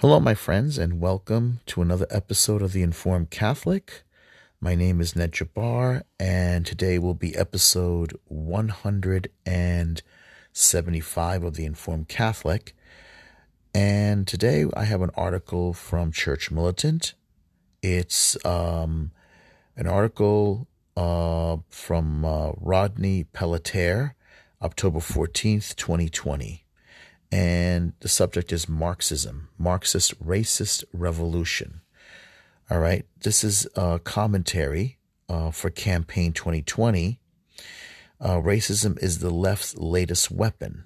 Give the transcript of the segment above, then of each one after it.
Hello, my friends, and welcome to another episode of The Informed Catholic. My name is Ned Jabbar, and today will be episode 175 of The Informed Catholic. And today I have an article from Church Militant. It's um, an article uh, from uh, Rodney Pelletier, October 14th, 2020 and the subject is Marxism, Marxist racist revolution. All right, this is a commentary uh, for Campaign 2020. Uh, racism is the left's latest weapon.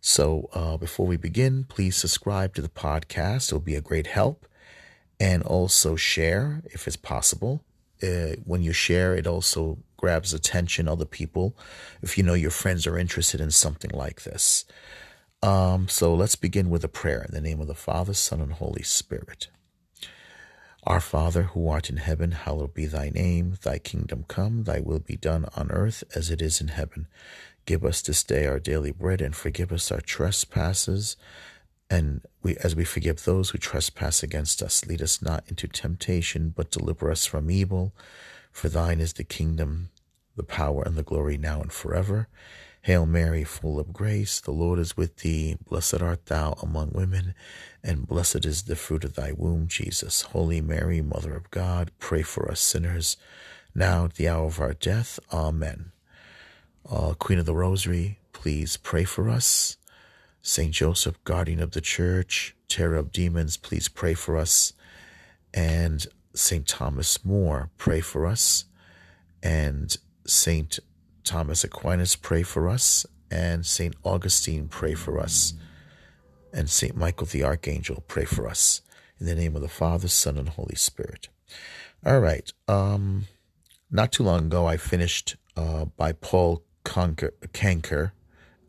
So, uh, before we begin, please subscribe to the podcast. It'll be a great help. And also share if it's possible. Uh, when you share, it also grabs attention other people if you know your friends are interested in something like this. Um, so let's begin with a prayer in the name of the Father, Son, and Holy Spirit. Our Father, who art in heaven, hallowed be thy name. Thy kingdom come, thy will be done on earth as it is in heaven. Give us this day our daily bread and forgive us our trespasses. And we, as we forgive those who trespass against us, lead us not into temptation, but deliver us from evil. For thine is the kingdom, the power, and the glory now and forever. Hail Mary, full of grace, the Lord is with thee. Blessed art thou among women, and blessed is the fruit of thy womb, Jesus. Holy Mary, Mother of God, pray for us sinners, now at the hour of our death. Amen. Uh, Queen of the Rosary, please pray for us. Saint Joseph, guardian of the church, terror of demons, please pray for us. And Saint Thomas More, pray for us. And Saint Thomas Aquinas, pray for us. And St. Augustine, pray for us. And St. Michael the Archangel, pray for us. In the name of the Father, Son, and Holy Spirit. All right. Um, not too long ago, I finished uh, by Paul Conker, Kanker.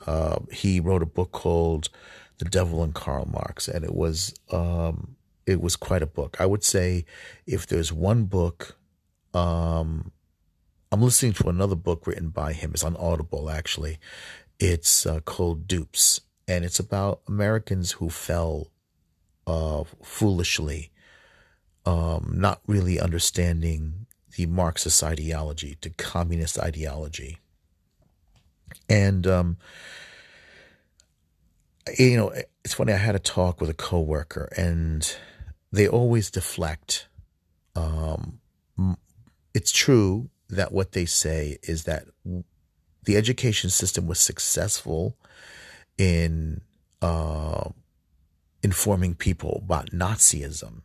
Uh, he wrote a book called The Devil and Karl Marx, and it was um, it was quite a book. I would say if there's one book um, I'm listening to another book written by him. It's on Audible, actually. It's uh, called Dupes, and it's about Americans who fell uh, foolishly, um, not really understanding the Marxist ideology, the communist ideology. And, um, you know, it's funny, I had a talk with a coworker, and they always deflect. Um, it's true that what they say is that the education system was successful in uh, informing people about Nazism,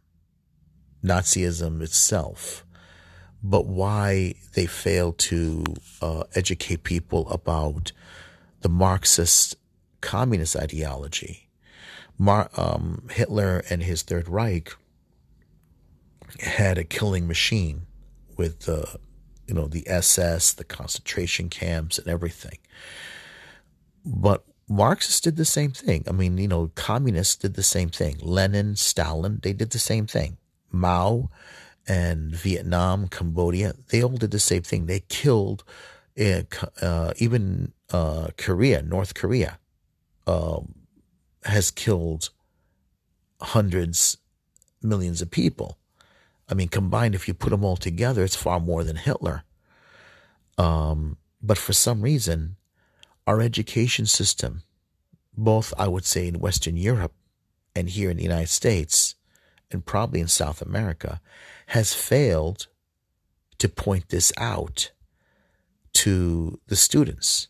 Nazism itself, but why they failed to uh, educate people about the Marxist communist ideology. Mar- um, Hitler and his Third Reich had a killing machine with the you know, the SS, the concentration camps, and everything. But Marxists did the same thing. I mean, you know, communists did the same thing. Lenin, Stalin, they did the same thing. Mao and Vietnam, Cambodia, they all did the same thing. They killed uh, uh, even uh, Korea, North Korea, um, has killed hundreds, millions of people. I mean, combined, if you put them all together, it's far more than Hitler. Um, but for some reason, our education system, both I would say in Western Europe and here in the United States, and probably in South America, has failed to point this out to the students.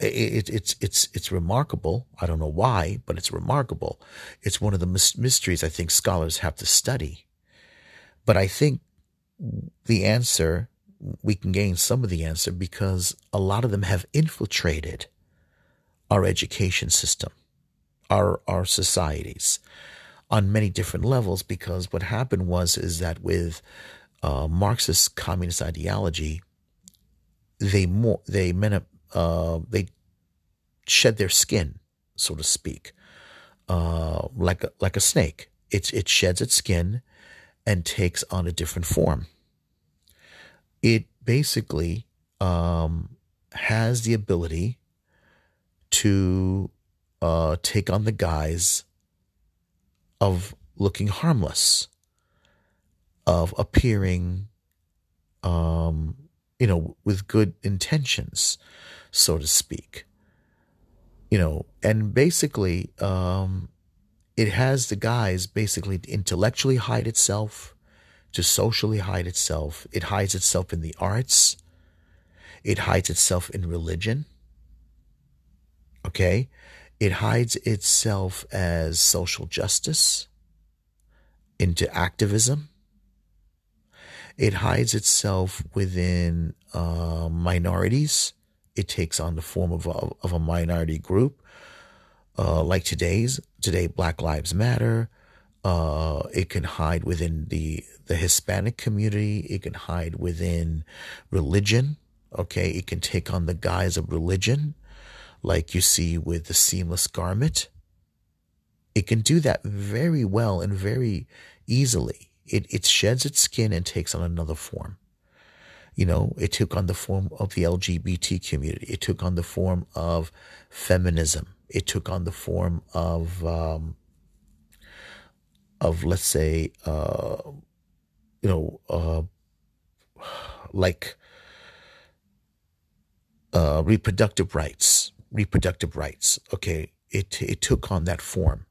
It, it, it's it's it's remarkable. I don't know why, but it's remarkable. It's one of the mysteries I think scholars have to study. But I think the answer, we can gain some of the answer because a lot of them have infiltrated our education system, our, our societies on many different levels because what happened was is that with uh, Marxist communist ideology, they more they men uh, they shed their skin, so to speak, uh, like a, like a snake. It's it sheds its skin and takes on a different form. It basically um, has the ability to uh, take on the guise of looking harmless, of appearing, um, you know, with good intentions, so to speak. You know, and basically, um, it has the guise basically to intellectually hide itself, to socially hide itself. It hides itself in the arts. It hides itself in religion. Okay? It hides itself as social justice, into activism. It hides itself within uh, minorities. It takes on the form of a, of a minority group, uh, like today's today. Black Lives Matter. Uh, it can hide within the the Hispanic community. It can hide within religion. Okay, it can take on the guise of religion, like you see with the seamless garment. It can do that very well and very easily. It, it sheds its skin and takes on another form. You know, it took on the form of the LGBT community. It took on the form of feminism. It took on the form of, um, of let's say, uh, you know, uh, like uh, reproductive rights, reproductive rights. Okay, it it took on that form.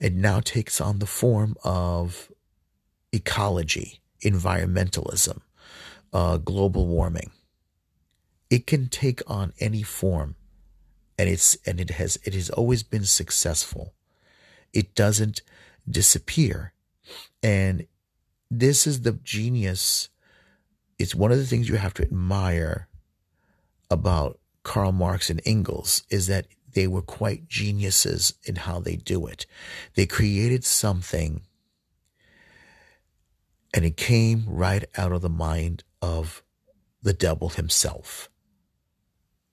It now takes on the form of ecology, environmentalism, uh, global warming. It can take on any form, and it's and it has it has always been successful. It doesn't disappear, and this is the genius. It's one of the things you have to admire about Karl Marx and Engels is that they were quite geniuses in how they do it. They created something and it came right out of the mind of the devil himself.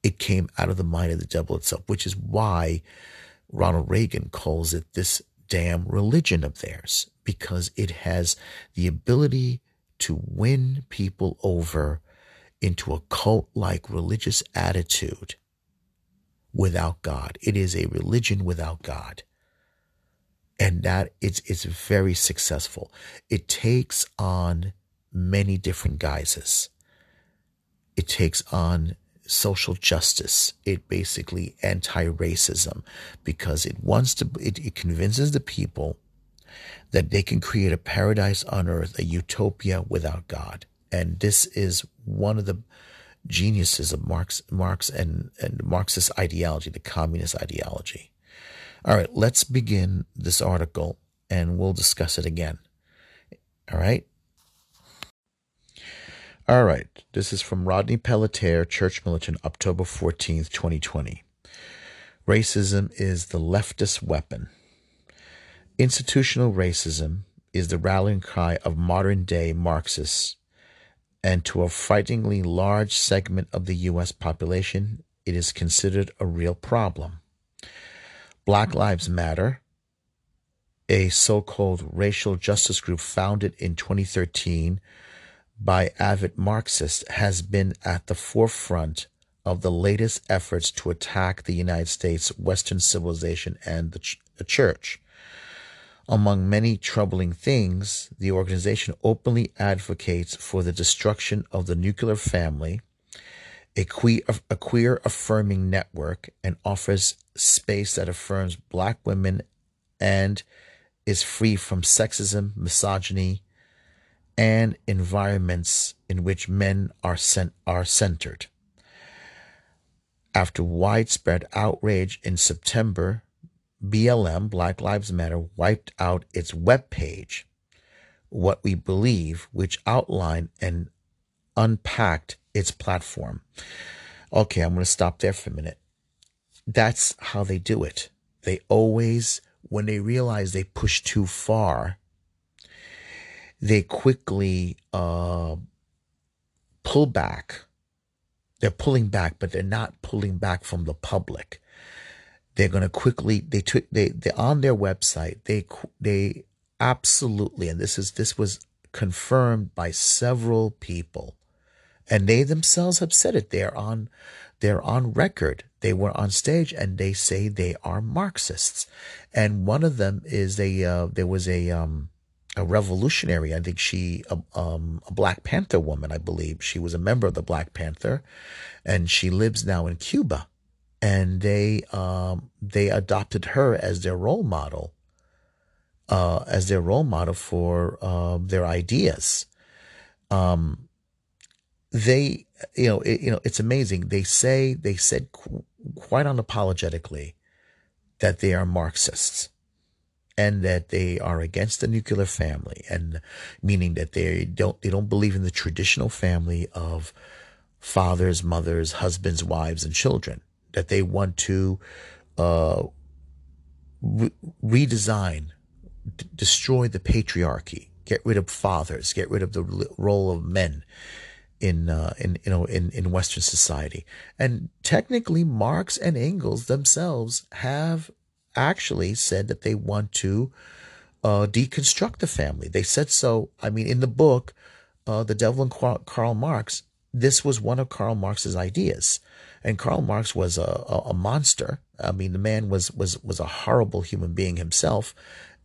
It came out of the mind of the devil itself, which is why Ronald Reagan calls it this damn religion of theirs, because it has the ability to win people over into a cult like religious attitude without God. It is a religion without God. And that it's it's very successful. It takes on many different guises. It takes on social justice. It basically anti-racism because it wants to it, it convinces the people that they can create a paradise on earth, a utopia without God. And this is one of the geniuses of Marx, Marx and, and Marxist ideology, the communist ideology. All right, let's begin this article and we'll discuss it again. All right. All right. This is from Rodney Pelletier, Church Militant, October 14th, 2020. Racism is the leftist weapon. Institutional racism is the rallying cry of modern day Marxists and to a frighteningly large segment of the U.S. population, it is considered a real problem. Black Lives Matter, a so called racial justice group founded in 2013 by avid Marxists, has been at the forefront of the latest efforts to attack the United States, Western civilization, and the, ch- the church. Among many troubling things, the organization openly advocates for the destruction of the nuclear family, a a queer affirming network, and offers space that affirms black women and is free from sexism, misogyny, and environments in which men are, are centered. After widespread outrage in September BLM, Black Lives Matter, wiped out its web page, What We Believe, which outlined and unpacked its platform. Okay, I'm going to stop there for a minute. That's how they do it. They always, when they realize they push too far, they quickly uh, pull back. They're pulling back, but they're not pulling back from the public they're going to quickly they took they they on their website they they absolutely and this is this was confirmed by several people and they themselves have said it They're on they're on record. They were on stage and they say they are Marxists. And one of them is a, uh, there was a, um, a revolutionary. I think she, a, um, a Black Panther woman, I believe. She was a member of the Black Panther and she lives now in Cuba. And they, um, they adopted her as their role model, uh, as their role model for, uh, their ideas. Um, they, you know, it, you know, it's amazing. They say, they said qu- quite unapologetically that they are Marxists and that they are against the nuclear family and meaning that they don't, they don't believe in the traditional family of fathers, mothers, husbands, wives, and children, that they want to, uh, re- redesign, d- destroy the patriarchy, get rid of fathers, get rid of the role of men in uh, in you know in in Western society. And technically, Marx and Engels themselves have actually said that they want to uh, deconstruct the family. They said so. I mean, in the book, uh, The Devil and Karl Marx, this was one of Karl Marx's ideas. And Karl Marx was a, a, a monster. I mean, the man was was was a horrible human being himself.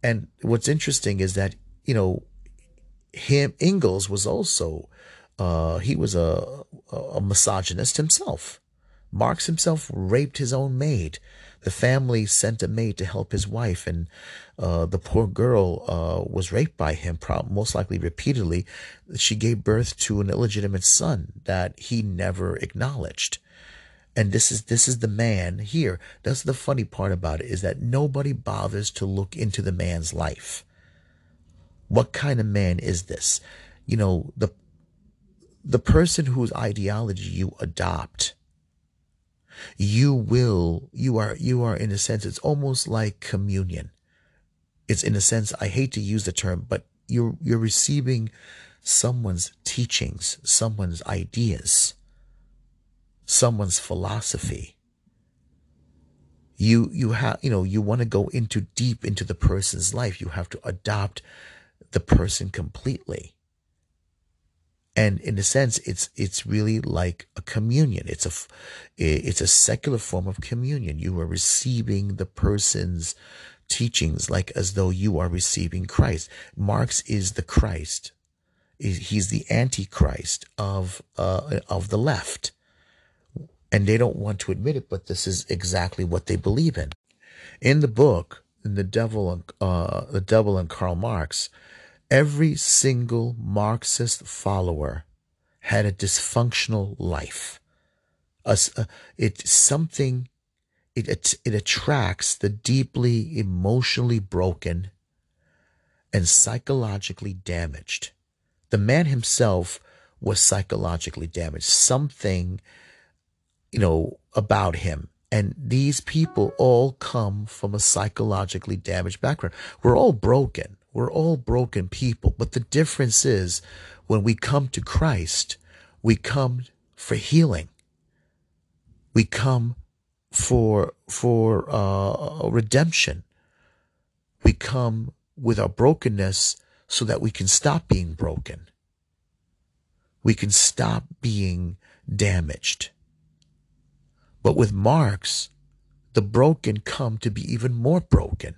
And what's interesting is that you know him Engels was also uh, he was a, a misogynist himself. Marx himself raped his own maid. The family sent a maid to help his wife, and uh, the poor girl uh, was raped by him, most likely repeatedly. She gave birth to an illegitimate son that he never acknowledged. And this is this is the man here. That's the funny part about it is that nobody bothers to look into the man's life. What kind of man is this? You know, the the person whose ideology you adopt you will you are you are in a sense it's almost like communion. It's in a sense i hate to use the term but you're you're receiving someone's teachings someone's ideas someone's philosophy. You you have you know you want to go into deep into the person's life. You have to adopt the person completely and in a sense it's it's really like a communion. It's a it's a secular form of communion. You are receiving the person's teachings like as though you are receiving Christ. Marx is the Christ. He's the antichrist of uh, of the left. And they don't want to admit it but this is exactly what they believe in. In the book in the devil uh, the devil and Karl Marx Every single Marxist follower had a dysfunctional life. A, it's something, it, it, it attracts the deeply emotionally broken and psychologically damaged. The man himself was psychologically damaged. Something, you know, about him. And these people all come from a psychologically damaged background. We're all broken. We're all broken people, but the difference is when we come to Christ, we come for healing. We come for for uh, redemption. We come with our brokenness so that we can stop being broken. We can stop being damaged. But with Marx, the broken come to be even more broken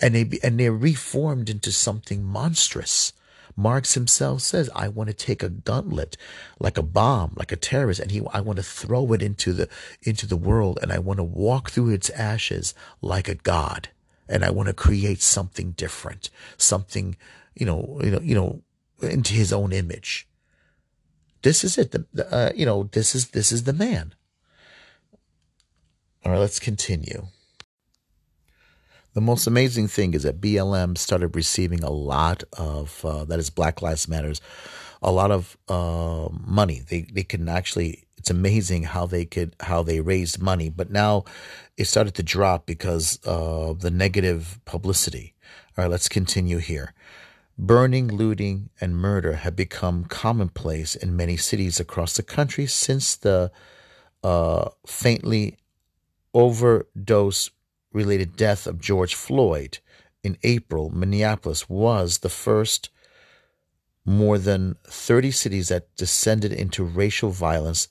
and they and they're reformed into something monstrous. Marx himself says, "I want to take a gauntlet, like a bomb, like a terrorist, and he, I want to throw it into the into the world, and I want to walk through its ashes like a god, and I want to create something different, something, you know, you know, you know, into his own image." This is it. The, uh, you know, this is this is the man. All right, let's continue. The most amazing thing is that BLM started receiving a lot of, uh, that is Black Lives Matters, a lot of uh, money. They they can actually, it's amazing how they could, how they raised money. But now it started to drop because of the negative publicity. All right, let's continue here. Burning, looting, and murder have become commonplace in many cities across the country since the uh, fentanyl overdose related death of George Floyd in April, Minneapolis was the first more than 30 cities that descended into racial violence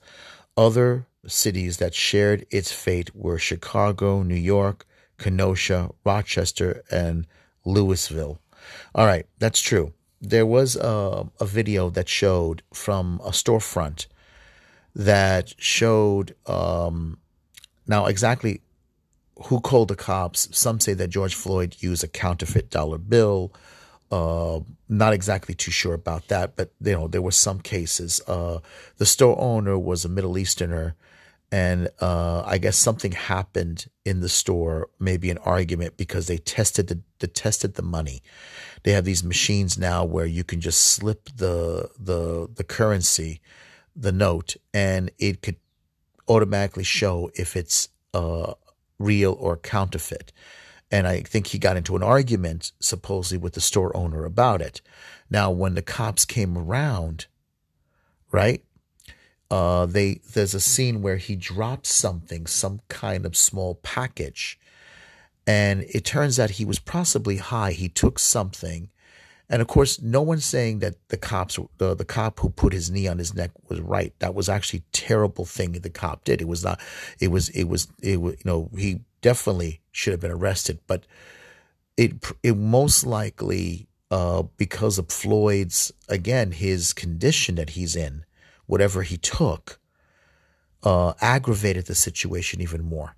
Other cities that shared its fate were Chicago, New York, Kenosha, Rochester, and Louisville. All right, that's true. There was a, a video that showed from a storefront that showed um, now exactly who called the cops. Some say that George Floyd used a counterfeit dollar bill. Uh, not exactly too sure about that, but you know there were some cases. Uh, the store owner was a Middle Easterner, and uh, I guess something happened in the store, maybe an argument because they tested the, the tested the money. They have these machines now where you can just slip the the the currency, the note, and it could automatically show if it's uh, real or counterfeit. And I think he got into an argument, supposedly, with the store owner about it. Now, when the cops came around, right? Uh, they there's a scene where he drops something, some kind of small package, and it turns out he was possibly high. He took something, and of course, no one's saying that the cops, the, the cop who put his knee on his neck was right. That was actually terrible thing the cop did. It was not. It was. It was. It was. You know, he definitely should have been arrested. But it. It most likely uh, because of Floyd's again his condition that he's in, whatever he took, uh, aggravated the situation even more.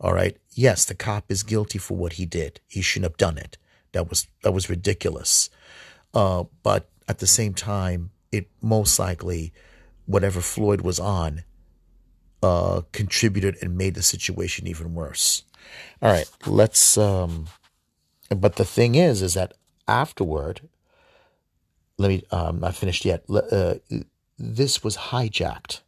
All right. Yes, the cop is guilty for what he did. He shouldn't have done it. That was that was ridiculous. Uh, but at the same time, it most likely, whatever Floyd was on, uh, contributed and made the situation even worse. All right, let's. Um, but the thing is, is that afterward, let me. Um, not finished yet. Uh, this was hijacked.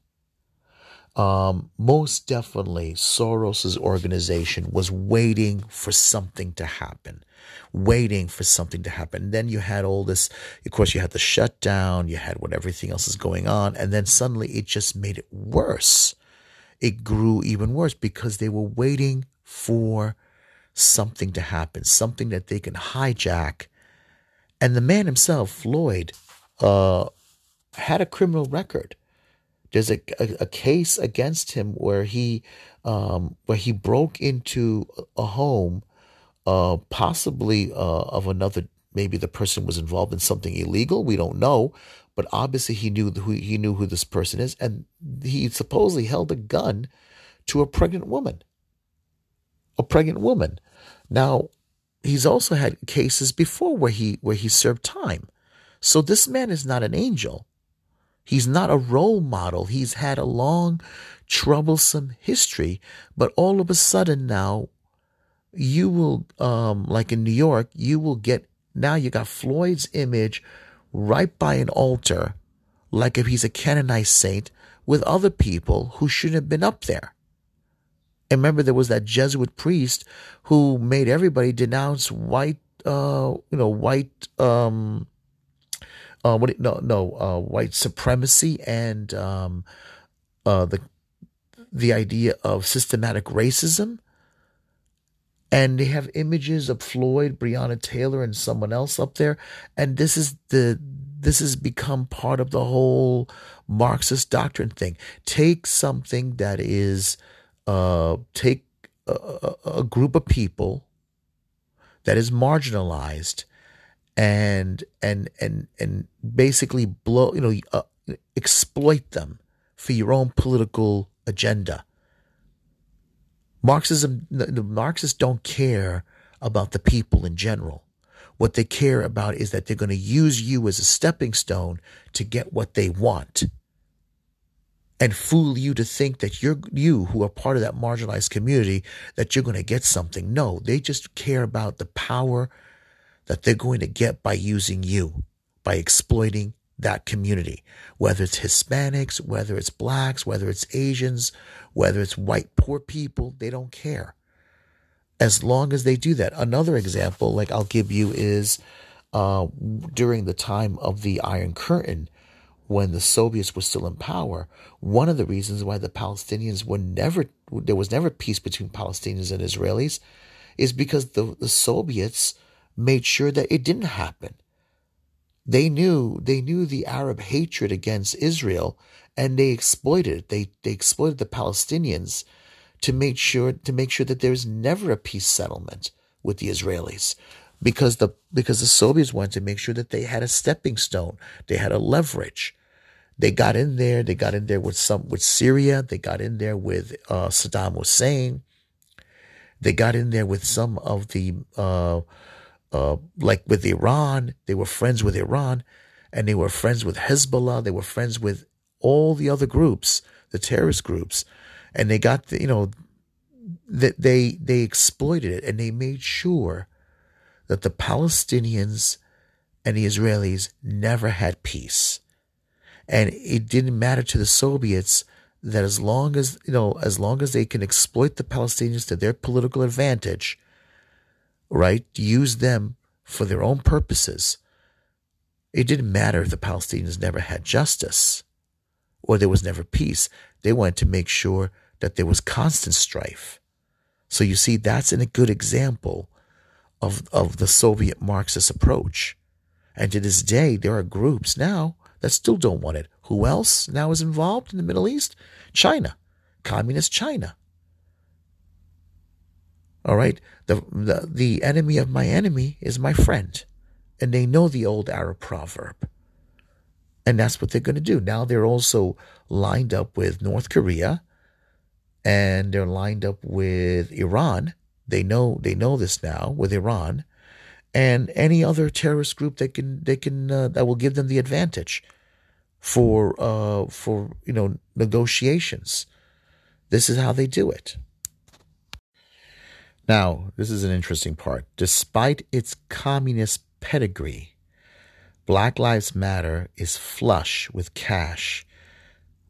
Um, most definitely, Soros's organization was waiting for something to happen waiting for something to happen. And then you had all this, of course, you had the shutdown, you had what everything else is going on, and then suddenly it just made it worse. It grew even worse because they were waiting for something to happen, something that they can hijack. And the man himself, Floyd, uh, had a criminal record. There's a, a, a case against him where he um, where he broke into a home uh, possibly uh, of another. Maybe the person was involved in something illegal. We don't know, but obviously he knew who he knew who this person is, and he supposedly held a gun to a pregnant woman. A pregnant woman. Now, he's also had cases before where he where he served time. So this man is not an angel. He's not a role model. He's had a long, troublesome history, but all of a sudden now you will, um, like in New York, you will get now you got Floyd's image right by an altar, like if he's a canonized saint, with other people who shouldn't have been up there. And remember, there was that Jesuit priest who made everybody denounce white, uh, you know, white, um, uh, what? No, no, uh, white supremacy and um, uh, the the idea of systematic racism and they have images of Floyd, Breonna Taylor, and someone else up there. And this is the this has become part of the whole Marxist doctrine thing. Take something that is uh, take a, a group of people that is marginalized and and and and basically blow you know uh, exploit them for your own political agenda Marxism, the Marxists don't care about the people in general. What they care about is that they're going to use you as a stepping stone to get what they want and fool you to think that you're you who are part of that marginalized community that you're going to get something. No, they just care about the power that they're going to get by using you, by exploiting that community, whether it's Hispanics, whether it's blacks, whether it's Asians, whether it's white poor people, they don't care. As long as they do that. Another example, like I'll give you, is uh, during the time of the Iron Curtain, when the Soviets were still in power, one of the reasons why the Palestinians were never, there was never peace between Palestinians and Israelis, is because the, the Soviets made sure that it didn't happen they knew they knew the Arab hatred against Israel, and they exploited it. They they exploited the Palestinians to make sure to make sure that there is never a peace settlement with the Israelis because the because the Soviets wanted to make sure that they had a stepping stone, they had a leverage. They got in there. They got in there with some with Syria. They got in there with uh, Saddam Hussein. They got in there with some of the uh, uh, like with Iran. They were friends with Iran, and they were friends with Hezbollah. They were friends with all the other groups, the terrorist groups, and they got the, you know that they they exploited it and they made sure that the Palestinians and the Israelis never had peace. And it didn't matter to the Soviets that as long as, you know, as long as they can exploit the Palestinians to their political advantage, right, use them for their own purposes, it didn't matter if the Palestinians never had justice or there was never peace. They wanted to make sure that there was constant strife. So you see, that's in a good example of, of the Soviet Marxist approach. And to this day, there are groups now that still don't want it. Who else now is involved in the Middle East? China, communist China. All right, the, the, the enemy of my enemy is my friend. And they know the old Arab proverb. And that's what they're going to do. Now they're also lined up with North Korea and they're lined up with Iran they know they know this now with Iran, and any other terrorist group that can they can uh, that will give them the advantage for uh, for you know negotiations. This is how they do it. Now, this is an interesting part. Despite its communist pedigree, Black Lives Matter is flush with cash,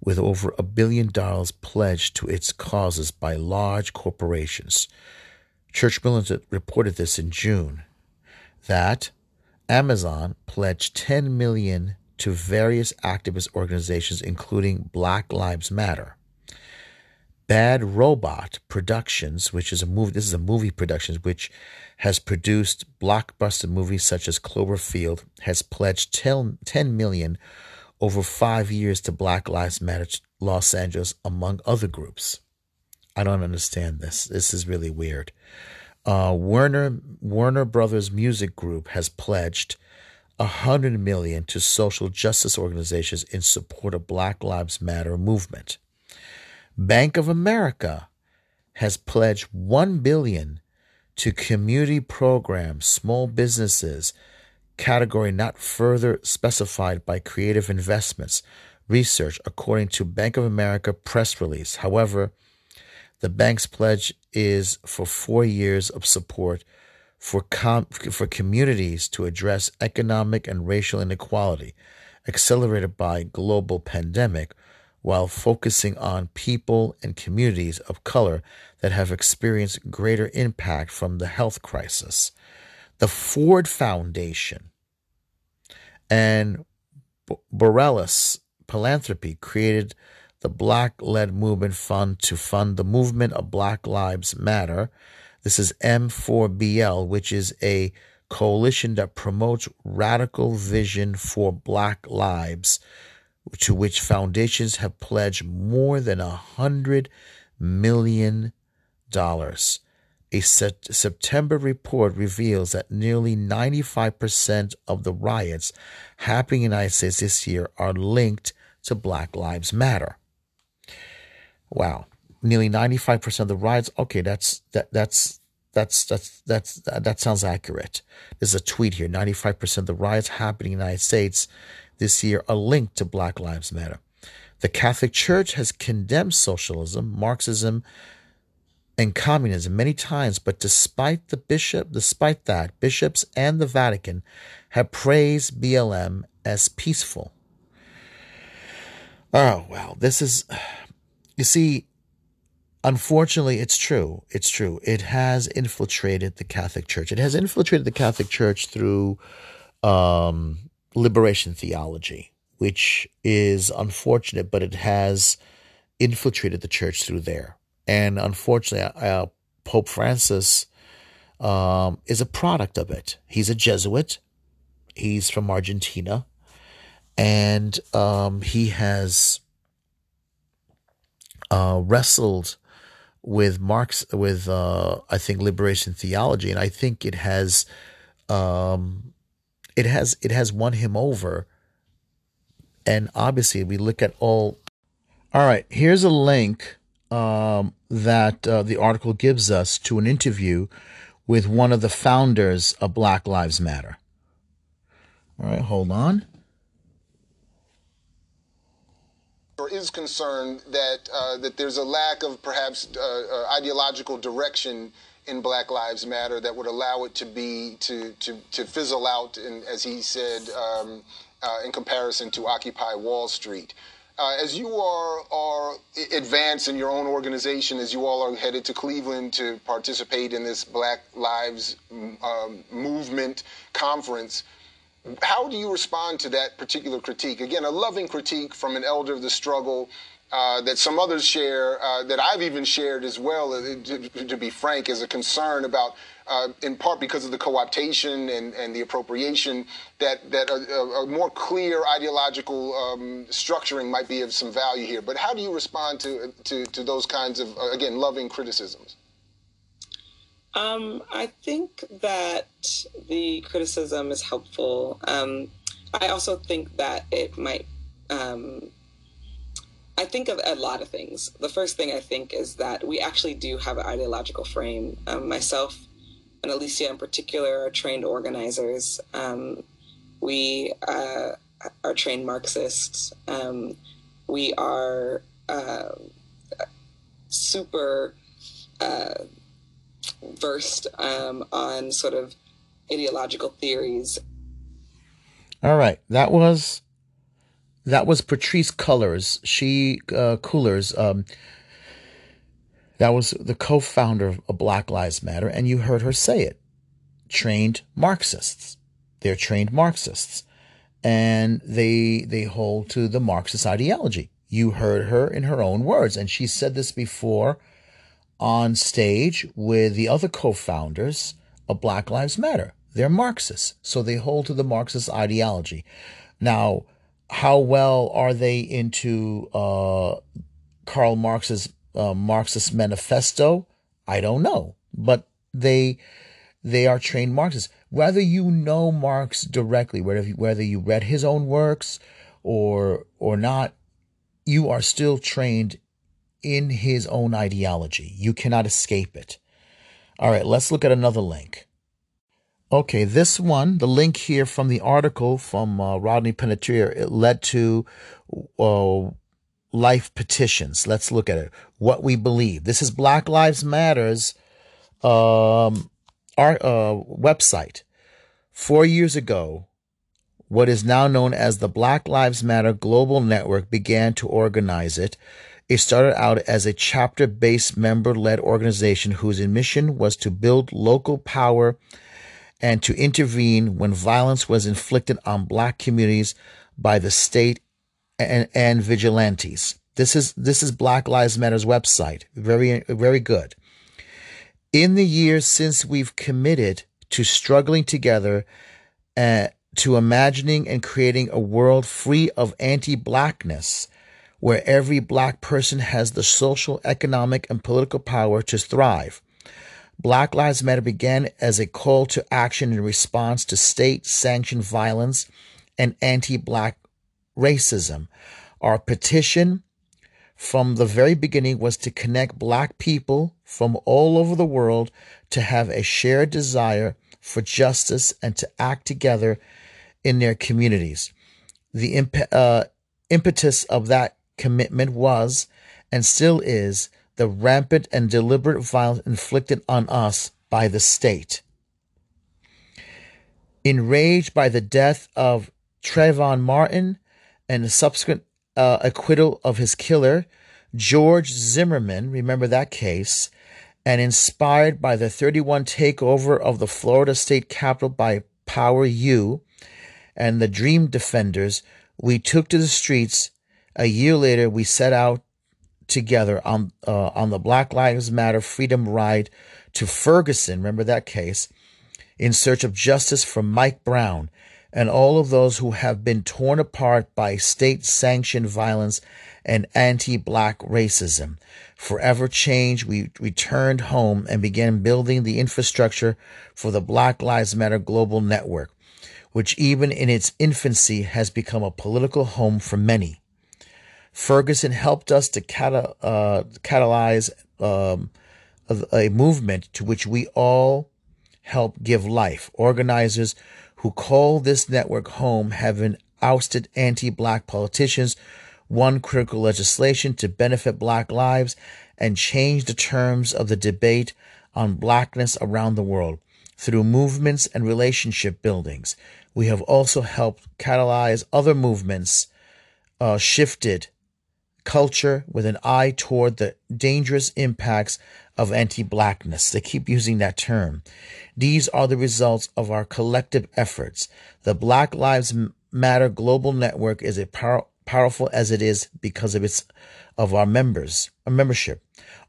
with over a billion dollars pledged to its causes by large corporations. Church Militant reported this in June that Amazon pledged 10 million to various activist organizations including Black Lives Matter. Bad Robot Productions, which is a movie this is a movie production which has produced blockbuster movies such as Cloverfield, has pledged 10, 10 million over 5 years to Black Lives Matter Los Angeles among other groups. I don't understand this. This is really weird. Uh, Warner Warner Brothers Music Group has pledged hundred million to social justice organizations in support of Black Lives Matter movement. Bank of America has pledged one billion to community programs, small businesses, category not further specified by creative investments research, according to Bank of America press release. However, the bank's pledge is for four years of support for, com- for communities to address economic and racial inequality, accelerated by global pandemic, while focusing on people and communities of color that have experienced greater impact from the health crisis. The Ford Foundation and Borealis Philanthropy created the Black Led Movement Fund to fund the movement of Black Lives Matter. This is M4BL, which is a coalition that promotes radical vision for Black lives, to which foundations have pledged more than a hundred million dollars. A September report reveals that nearly 95% of the riots happening in the United States this year are linked to Black Lives Matter. Wow, nearly 95% of the riots. Okay, that's that that's that's that's that's that, that sounds accurate. There's a tweet here. 95% of the riots happening in the United States this year a link to Black Lives Matter. The Catholic Church has condemned socialism, Marxism, and communism many times, but despite the bishop, despite that, bishops and the Vatican have praised BLM as peaceful. Oh well, this is you see, unfortunately, it's true. It's true. It has infiltrated the Catholic Church. It has infiltrated the Catholic Church through um, liberation theology, which is unfortunate, but it has infiltrated the church through there. And unfortunately, uh, Pope Francis um, is a product of it. He's a Jesuit. He's from Argentina, and um, he has uh, wrestled with Marx with uh, I think liberation theology, and I think it has um, it has it has won him over. And obviously, we look at all. All right, here's a link um, that uh, the article gives us to an interview with one of the founders of Black Lives Matter. All right, hold on. Is concerned that uh, that there's a lack of perhaps uh, uh, ideological direction in Black Lives Matter that would allow it to be to to, to fizzle out, in, as he said, um, uh, in comparison to Occupy Wall Street. Uh, as you are are advanced in your own organization, as you all are headed to Cleveland to participate in this Black Lives um, Movement conference, how do you respond to that particular critique? Again, a loving critique from an elder of the struggle uh, that some others share, uh, that I've even shared as well, uh, to, to, be frank, is a concern about, uh, in part because of the co-optation and, and the appropriation, that, that a, a more clear ideological um, structuring might be of some value here. But how do you respond to, to, to those kinds of, uh, again, loving criticisms? Um, I think that the criticism is helpful. Um, I also think that it might um, I think of a lot of things. The first thing I think is that we actually do have an ideological frame. Um, myself and Alicia, in particular, are trained organizers. Um, we uh, are trained Marxists. Um, we are uh, super uh, versed um, on sort of ideological theories. All right, that was that was Patrisse Cullors. She uh, Cullors. Um, that was the co-founder of Black Lives Matter, and you heard her say it. Trained Marxists. They're trained Marxists, and they they hold to the Marxist ideology. You heard her in her own words, and she said this before on stage with the other co-founders of Black Lives Matter. They're Marxists, so they hold to the Marxist ideology. Now, how well are they into uh, Karl Marx's uh, Marxist manifesto? I don't know, but they they are trained Marxists. Whether you know Marx directly, whether you, whether you read his own works or or not, you are still trained in his own ideology. You cannot escape it. All right, let's look at another link. Okay, this one, the link here from the article from uh, Rodney Penettiere, it led to uh, life petitions. Let's look at it. What we believe. This is Black Lives Matters um, our uh, website. Four years ago, what is now known as the Black Lives Matter Global Network began to organize it. It started out as a chapter based member led organization whose mission was to build local power and to intervene when violence was inflicted on black communities by the state and, and vigilantes. This is this is Black Lives Matter's website. Very very good. In the years since we've committed to struggling together uh, to imagining and creating a world free of anti-blackness where every black person has the social, economic, and political power to thrive. Black Lives Matter began as a call to action in response to state sanctioned violence and anti black racism. Our petition from the very beginning was to connect black people from all over the world to have a shared desire for justice and to act together in their communities. The imp- uh, impetus of that commitment was and still is the rampant and deliberate violence inflicted on us by the state. Enraged by the death of Trayvon Martin and the subsequent uh, acquittal of his killer, George Zimmerman, remember that case, and inspired by the 31 takeover of the Florida state capitol by Power U and the Dream Defenders, we took to the streets. A year later, we set out together on uh, on the Black Lives Matter Freedom Ride to Ferguson. Remember that case? In search of justice for Mike Brown, and all of those who have been torn apart by state sanctioned violence and anti black racism. Forever changed, we returned home and began building the infrastructure for the Black Lives Matter global network, which even in its infancy has become a political home for many. Ferguson helped us to catal- uh, catalyze um, a, a movement to which we all help give life. Organizers who call this network home have been ousted anti-black politicians, won critical legislation to benefit black lives, and changed the terms of the debate on blackness around the world through movements and relationship buildings. We have also helped catalyze other movements, uh, shifted culture with an eye toward the dangerous impacts of anti blackness. They keep using that term. These are the results of our collective efforts. The Black Lives Matter Global Network is power, powerful as it is because of its of our members, our membership,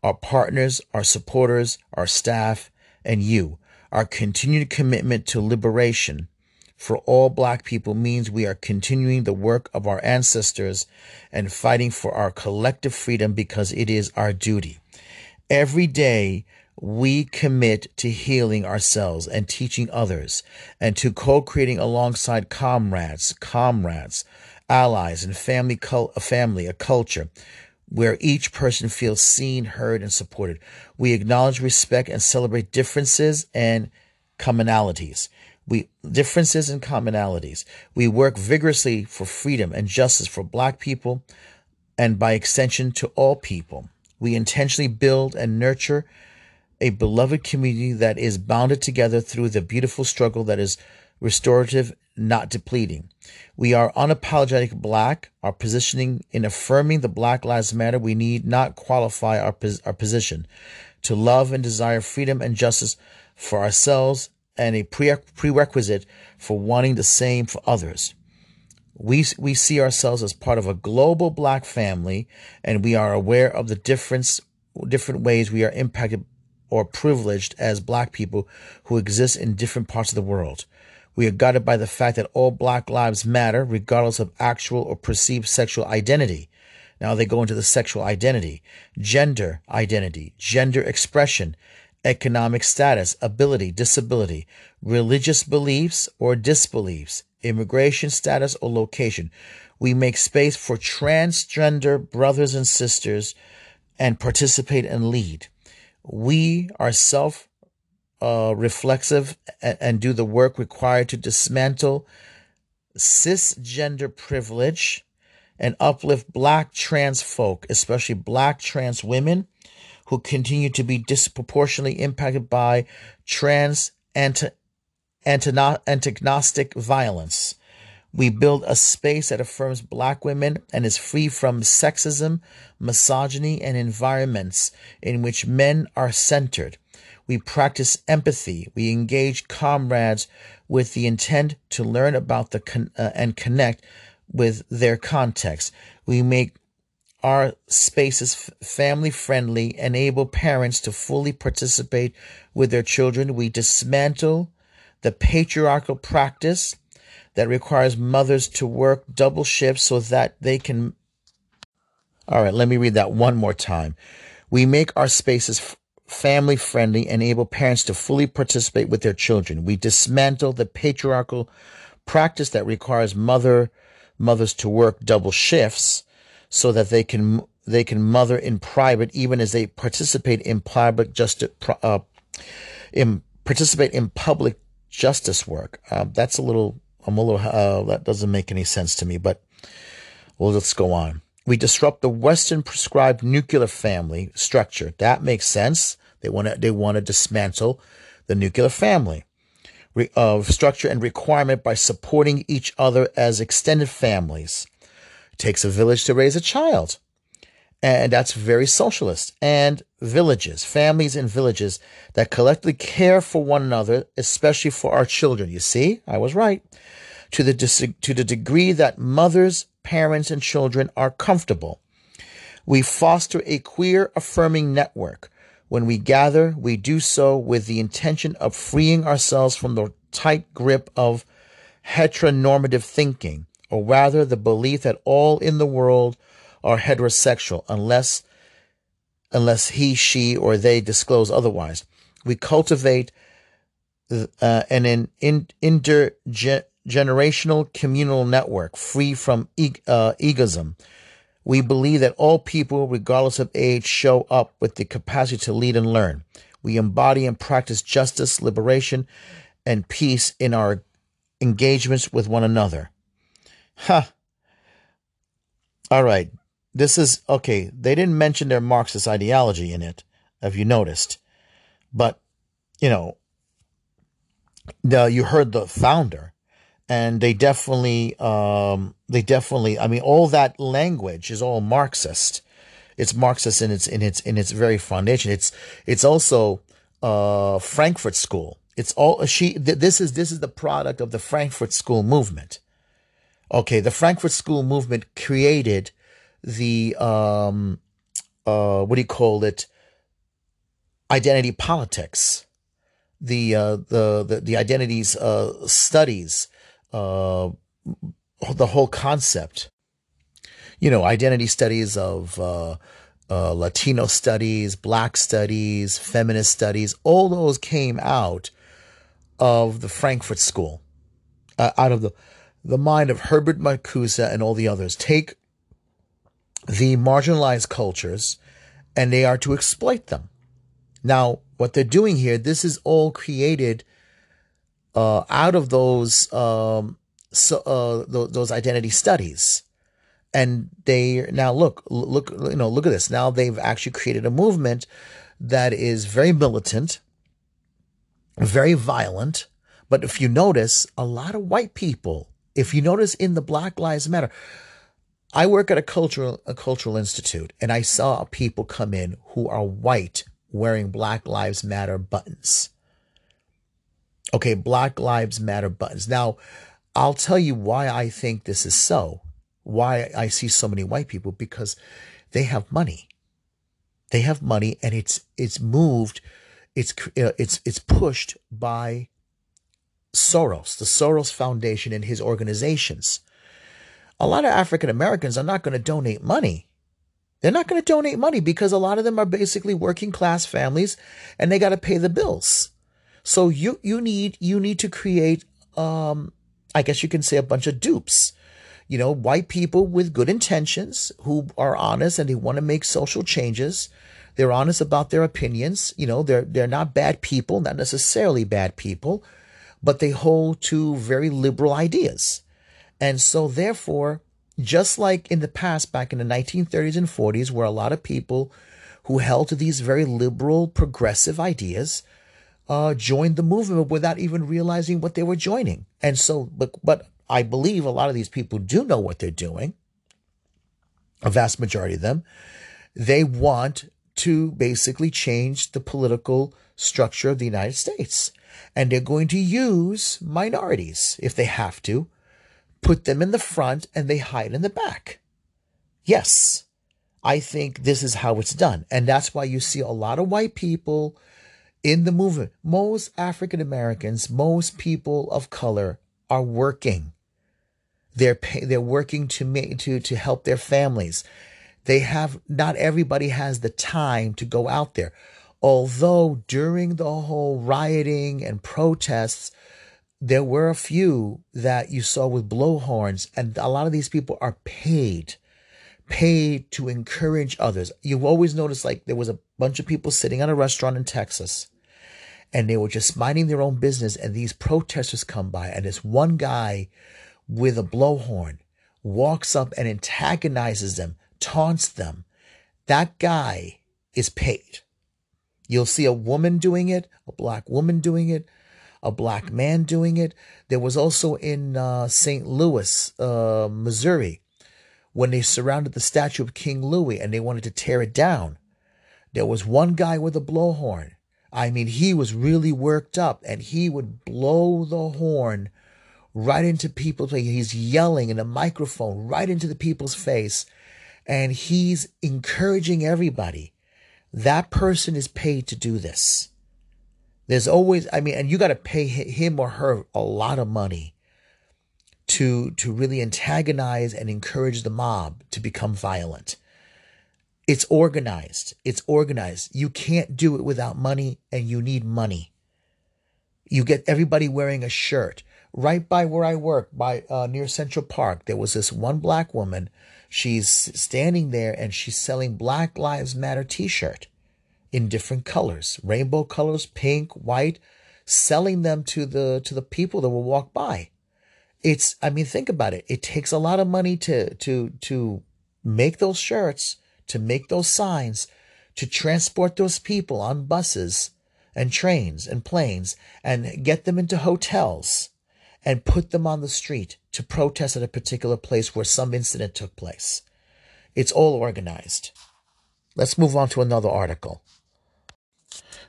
our partners, our supporters, our staff, and you. Our continued commitment to liberation for all black people means we are continuing the work of our ancestors and fighting for our collective freedom because it is our duty. Every day, we commit to healing ourselves and teaching others and to co-creating alongside comrades, comrades, allies and family, a family, a culture where each person feels seen, heard, and supported. We acknowledge, respect, and celebrate differences and commonalities. We differences and commonalities. We work vigorously for freedom and justice for black people and by extension to all people. We intentionally build and nurture a beloved community that is bounded together through the beautiful struggle that is restorative, not depleting. We are unapologetic black. Our positioning in affirming the Black Lives Matter, we need not qualify our, our position to love and desire freedom and justice for ourselves and a prerequisite for wanting the same for others. We, we see ourselves as part of a global black family, and we are aware of the difference, different ways we are impacted or privileged as black people who exist in different parts of the world. We are guided by the fact that all black lives matter, regardless of actual or perceived sexual identity. Now they go into the sexual identity, gender identity, gender expression, economic status, ability, disability, religious beliefs or disbeliefs, immigration status or location. We make space for transgender brothers and sisters and participate and lead. We are self uh, reflexive and, and do the work required to dismantle cisgender privilege and uplift black trans folk, especially black trans women who continue to be disproportionately impacted by trans antagonistic violence. We build a space that affirms black women and is free from sexism, misogyny, and environments in which men are centered. We practice empathy. We engage comrades with the intent to learn about the con- uh, and connect with their context. We make our spaces family friendly, enable parents to fully participate with their children. We dismantle the patriarchal practice that requires mothers to work double shifts so that they can. All right, let me read that one more time. We make our spaces family friendly, enable parents to fully participate with their children. We dismantle the patriarchal practice that requires mother mothers to work double shifts so that they can they can mother in private even as they participate in public justice uh, in participate in public justice work. Uh, that's a little I'm a little uh, that doesn't make any sense to me, but well, let's go on. We disrupt the Western prescribed nuclear family structure. That makes sense. They want to they want to dismantle the nuclear family of structure and requirement by supporting each other as extended families takes a village to raise a child. And that's very socialist. And villages, families and villages that collectively care for one another, especially for our children. You see, I was right. To the, to the degree that mothers, parents, and children are comfortable. We foster a queer affirming network. When we gather, we do so with the intention of freeing ourselves from the tight grip of heteronormative thinking, or rather the belief that all in the world are heterosexual unless unless he, she, or they disclose otherwise. We cultivate uh, an, an in, intergenerational communal network free from e- uh, egoism. We believe that all people, regardless of age, show up with the capacity to lead and learn. We embody and practice justice, liberation, and peace in our engagements with one another. Huh. All right. This is okay. They didn't mention their Marxist ideology in it, have you noticed? But, you know, the, you heard the founder, and they definitely, um, they definitely, I mean, all that language is all Marxist. It's Marxist in its in its in its very foundation. It's it's also uh, Frankfurt School. It's all she. Th- this is this is the product of the Frankfurt School movement. Okay, the Frankfurt School movement created the um, uh, what do you call it? Identity politics, the uh, the, the the identities uh, studies, uh, the whole concept. You know, identity studies of uh, uh, Latino studies, Black studies, feminist studies. All those came out of the Frankfurt School, uh, out of the the mind of Herbert Marcuse and all the others. Take the marginalized cultures and they are to exploit them. Now, what they're doing here, this is all created uh, out of those um, so, uh, th- those identity studies, and they now look look you know look at this. Now they've actually created a movement that is very militant, very violent. But if you notice, a lot of white people, if you notice in the Black Lives Matter, I work at a cultural a cultural institute and I saw people come in who are white wearing Black Lives Matter buttons. Okay, Black Lives Matter buttons. Now, I'll tell you why I think this is so. Why I see so many white people because they have money. They have money and it's it's moved it's uh, it's it's pushed by Soros, the Soros Foundation and his organizations a lot of African Americans are not going to donate money. They're not going to donate money because a lot of them are basically working class families and they got to pay the bills. So you you need you need to create um I guess you can say a bunch of dupes. You know, white people with good intentions who are honest and they want to make social changes. They're honest about their opinions. You know, they're they're not bad people, not necessarily bad people, but they hold to very liberal ideas. And so, therefore, just like in the past, back in the 1930s and 40s, where a lot of people who held to these very liberal, progressive ideas uh, joined the movement without even realizing what they were joining. And so, but, but I believe a lot of these people do know what they're doing, a vast majority of them. They want to basically change the political structure of the United States. And they're going to use minorities if they have to put them in the front and they hide in the back. Yes, I think this is how it's done. And that's why you see a lot of white people in the movement. Most African Americans, most people of color are working. They're pay, they're working to make to to help their families. They have not everybody has the time to go out there. Although during the whole rioting and protests, there were a few that you saw with blowhorns, and a lot of these people are paid, paid to encourage others. You've always noticed like there was a bunch of people sitting at a restaurant in Texas, and they were just minding their own business, and these protesters come by, and this one guy with a blowhorn walks up and antagonizes them, taunts them. That guy is paid. You'll see a woman doing it, a black woman doing it, a black man doing it. There was also in uh, St. Louis, uh, Missouri, when they surrounded the statue of King Louis and they wanted to tear it down. There was one guy with a blowhorn. I mean, he was really worked up and he would blow the horn right into people's face. He's yelling in a microphone right into the people's face and he's encouraging everybody. That person is paid to do this. There's always, I mean, and you got to pay him or her a lot of money to to really antagonize and encourage the mob to become violent. It's organized. It's organized. You can't do it without money and you need money. You get everybody wearing a shirt. Right by where I work, by uh, near Central Park, there was this one black woman. She's standing there and she's selling Black Lives Matter t-shirt in different colors, rainbow colors, pink, white, selling them to the to the people that will walk by. It's I mean think about it. It takes a lot of money to to to make those shirts, to make those signs, to transport those people on buses and trains and planes and get them into hotels and put them on the street to protest at a particular place where some incident took place. It's all organized. Let's move on to another article.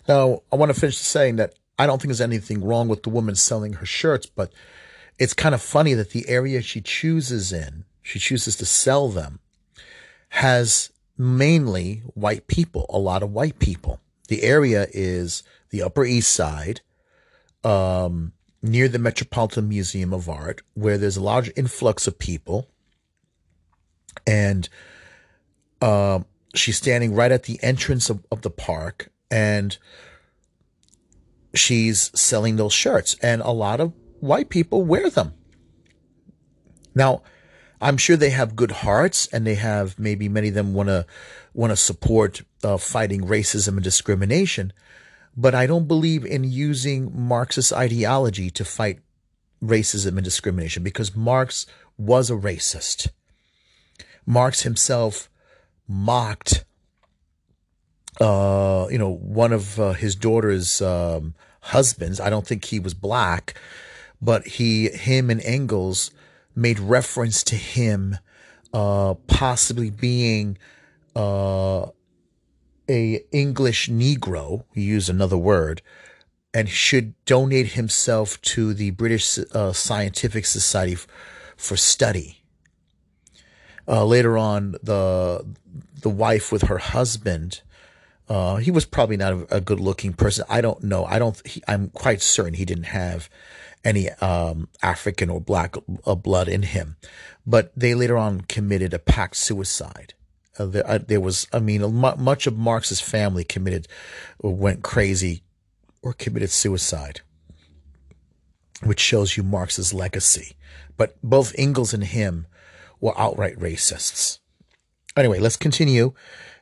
Now, I want to finish saying that I don't think there's anything wrong with the woman selling her shirts, but it's kind of funny that the area she chooses in, she chooses to sell them, has mainly white people, a lot of white people. The area is the Upper East Side, um, near the Metropolitan Museum of Art, where there's a large influx of people. And uh, she's standing right at the entrance of, of the park, and she's selling those shirts. And a lot of white people wear them. Now, I'm sure they have good hearts, and they have maybe many of them want to want to support uh, fighting racism and discrimination. But I don't believe in using Marxist ideology to fight racism and discrimination because Marx was a racist. Marx himself mocked, uh, you know, one of uh, his daughter's um, husbands. I don't think he was black, but he, him, and Engels made reference to him uh, possibly being uh, a English Negro, he used another word, and should donate himself to the British uh, Scientific Society f- for study. Uh, later on, the the wife with her husband, uh, he was probably not a, good looking person. I don't know. I don't. He, I'm quite certain he didn't have any um, African or black uh, blood in him, but they later on committed a pact suicide. Uh, there, uh, there, was, I mean, much of Marx's family committed, went crazy, or committed suicide, which shows you Marx's legacy. But both Engels and him were outright racists. Anyway, let's continue.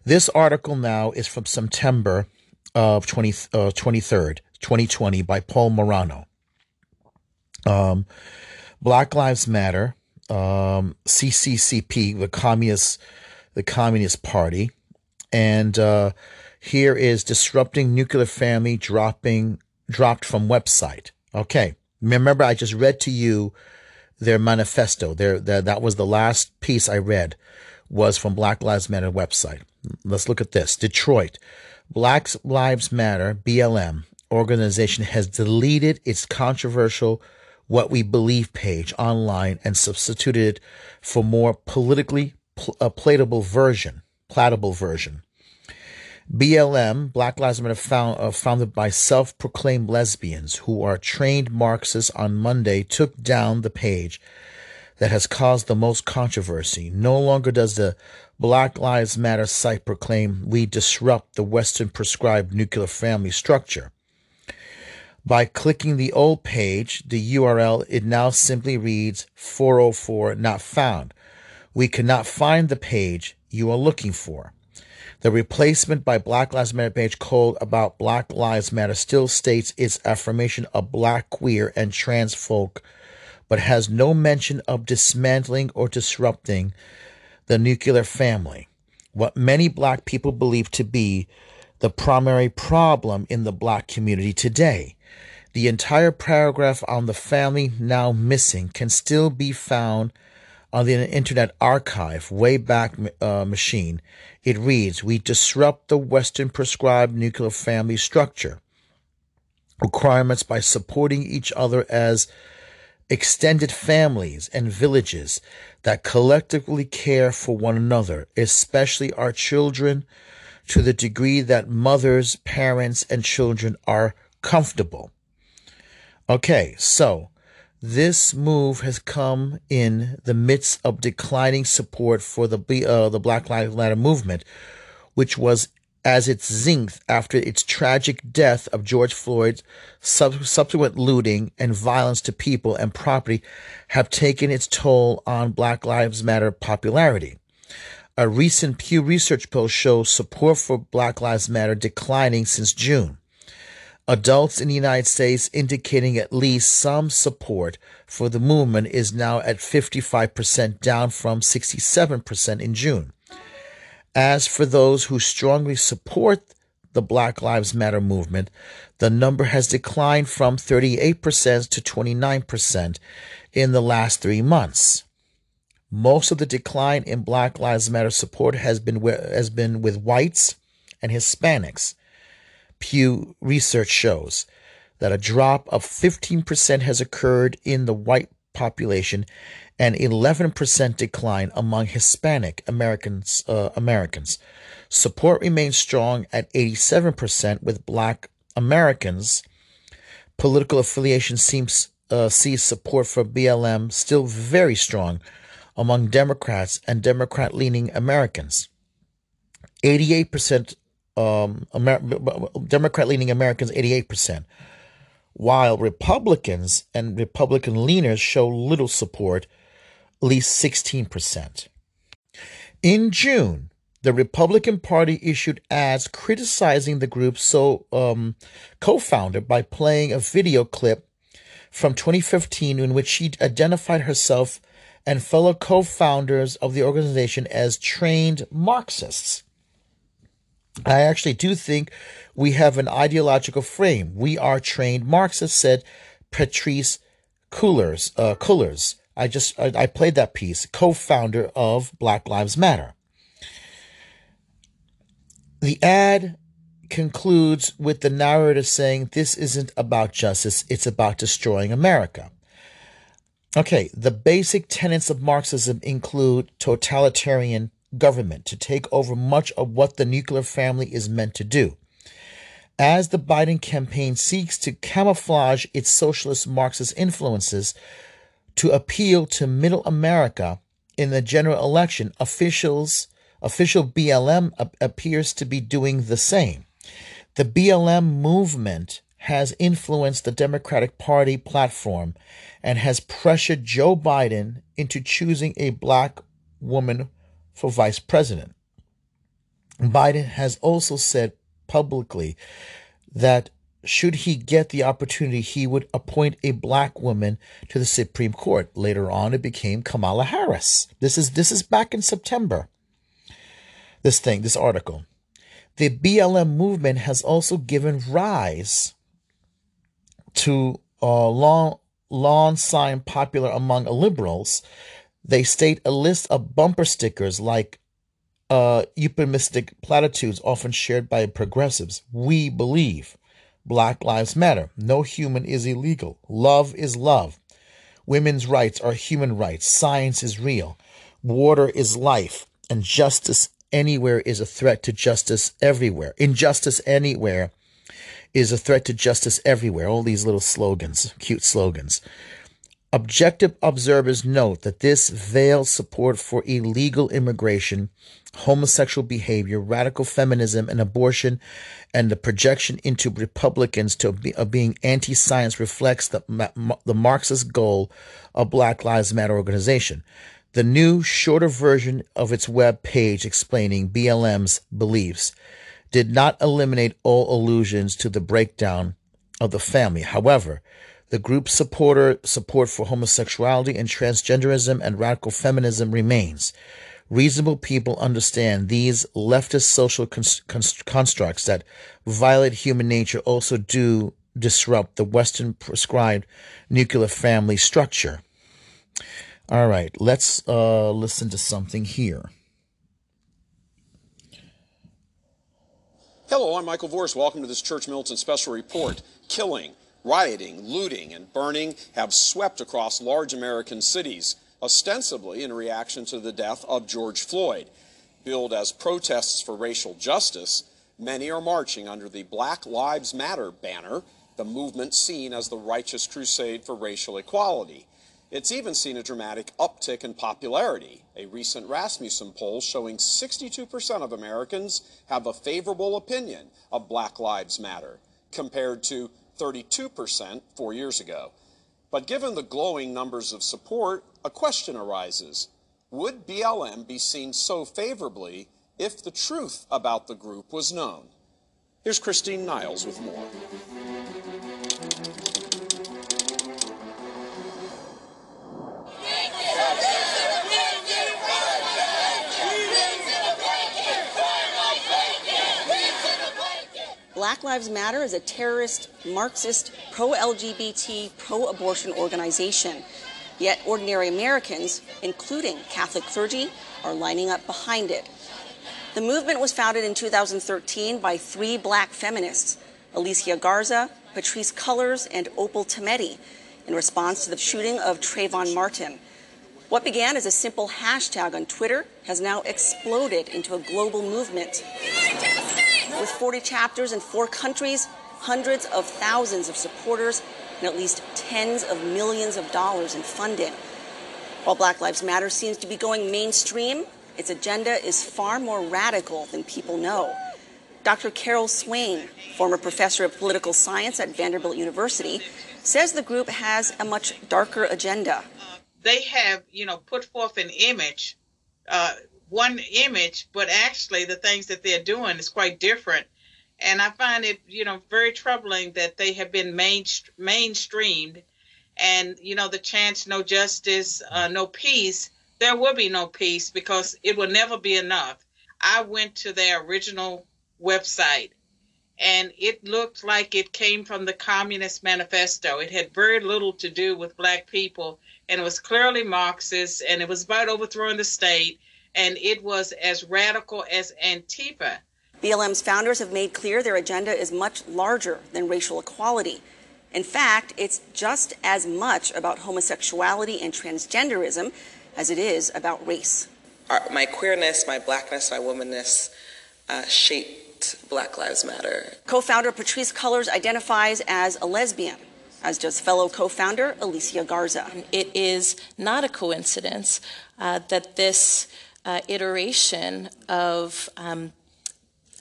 This article now is from September of 20, uh, 23rd, 2020 by Paul Murano. Um, Black Lives Matter, um, CCCP, the Communist the Communist Party. And uh, here is disrupting nuclear family dropping dropped from website. Okay, remember I just read to you their manifesto. Their, their that was the last piece I read was from Black Lives Matter website. Let's look at this. Detroit, Black Lives Matter (BLM) organization has deleted its controversial "What We Believe" page online and substituted it for more politically a platable version, platable version. BLM, Black Lives Matter, found, uh, founded by self proclaimed lesbians who are trained Marxists on Monday, took down the page that has caused the most controversy. No longer does the Black Lives Matter site proclaim we disrupt the Western prescribed nuclear family structure. By clicking the old page, the URL, it now simply reads 404 not found we cannot find the page you are looking for. The replacement by Black Lives Matter page called about Black Lives Matter still states its affirmation of black, queer, and trans folk, but has no mention of dismantling or disrupting the nuclear family, what many black people believe to be the primary problem in the black community today. The entire paragraph on the family now missing can still be found on the Internet Archive Wayback uh, Machine, it reads We disrupt the Western prescribed nuclear family structure requirements by supporting each other as extended families and villages that collectively care for one another, especially our children, to the degree that mothers, parents, and children are comfortable. Okay, so This move has come in the midst of declining support for the uh, the Black Lives Matter movement, which was as its zenith after its tragic death of George Floyd's sub- subsequent looting and violence to people and property have taken its toll on Black Lives Matter popularity. A recent Pew Research poll shows support for Black Lives Matter declining since June adults in the United States indicating at least some support for the movement is now at 55%, down from 67% in June. As for those who strongly support the Black Lives Matter movement, the number has declined from 38% to 29% in the last three months. Most of the decline in Black Lives Matter support has been, has been with whites and Hispanics Pew research shows that a drop of 15% has occurred in the white population and 11% decline among Hispanic Americans. Uh, Americans. Support remains strong at 87% with black Americans. Political affiliation seems uh, sees support for BLM still very strong among Democrats and Democrat leaning Americans. 88% um, Amer- Democrat leaning Americans 88%, while Republicans and Republican leaners show little support, at least 16%. In June, the Republican Party issued ads criticizing the group's so um, co-founder by playing a video clip from 2015 in which she identified herself and fellow co-founders of the organization as trained Marxists. I actually do think we have an ideological frame. We are trained Marxists, said Patrisse Cullors. Uh, Cullors. I just I, I played that piece, co-founder of Black Lives Matter. The ad concludes with the narrator saying, This isn't about justice, it's about destroying America. Okay, the basic tenets of Marxism include totalitarian government to take over much of what the nuclear family is meant to do. As the Biden campaign seeks to camouflage its socialist Marxist influences to appeal to middle America in the general election, officials official BLM appears to be doing the same. The BLM movement has influenced the Democratic Party platform and has pressured Joe Biden into choosing a black woman for vice president. Biden has also said publicly that should he get the opportunity, he would appoint a black woman to the Supreme Court. Later on, it became Kamala Harris. This is this is back in September. This thing, this article. The BLM movement has also given rise to a long, long sign popular among liberals they state a list of bumper stickers like uh, euphemistic platitudes often shared by progressives. We believe. Black Lives Matter. No human is illegal. Love is love. Women's rights are human rights. Science is real. Water is life. And justice anywhere is a threat to justice everywhere. Injustice anywhere is a threat to justice everywhere. All these little slogans, cute slogans. Objective observers note that this veils support for illegal immigration, homosexual behavior, radical feminism, and abortion, and the projection into Republicans to be, of being anti-science reflects the, the Marxist goal of Black Lives Matter organization. The new, shorter version of its web page explaining BLM's beliefs did not eliminate all allusions to the breakdown of the family. However, the group's supporter support for homosexuality and transgenderism and radical feminism remains. Reasonable people understand these leftist social constructs that violate human nature also do disrupt the Western prescribed nuclear family structure. All right, let's uh, listen to something here. Hello, I'm Michael Voris. Welcome to this Church Militant Special Report. Killing, Rioting, looting, and burning have swept across large American cities, ostensibly in reaction to the death of George Floyd. Billed as protests for racial justice, many are marching under the Black Lives Matter banner the movement seen as the righteous crusade for racial equality. It's even seen a dramatic uptick in popularity. A recent Rasmussen poll showing 62% of Americans have a favorable opinion of Black Lives Matter, compared to 32% four years ago. But given the glowing numbers of support, a question arises. Would BLM be seen so favorably if the truth about the group was known? Here's Christine Niles with more. Black Lives Matter is a terrorist, Marxist, pro LGBT, pro abortion organization. Yet ordinary Americans, including Catholic clergy, are lining up behind it. The movement was founded in 2013 by three black feminists, Alicia Garza, Patrisse Cullors, and Opal Tometi, in response to the shooting of Trayvon Martin. What began as a simple hashtag on Twitter has now exploded into a global movement. With 40 chapters in four countries, hundreds of thousands of supporters, and at least tens of millions of dollars in funding. While Black Lives Matter seems to be going mainstream, its agenda is far more radical than people know. Dr. Carol Swain, former professor of political science at Vanderbilt University, says the group has a much darker agenda. They have, you know, put forth an image uh, one image, but actually the things that they're doing is quite different. And I find it, you know, very troubling that they have been main, mainstreamed and, you know, the chance no justice, uh, no peace, there will be no peace because it will never be enough. I went to their original website and it looked like it came from the Communist Manifesto. It had very little to do with black people and it was clearly Marxist and it was about overthrowing the state and it was as radical as Antifa. BLM's founders have made clear their agenda is much larger than racial equality. In fact, it's just as much about homosexuality and transgenderism as it is about race. Our, my queerness, my blackness, my womanness uh, shaped Black Lives Matter. Co founder Patrisse Cullors identifies as a lesbian as does fellow co founder Alicia Garza. It is not a coincidence uh, that this uh, iteration of um,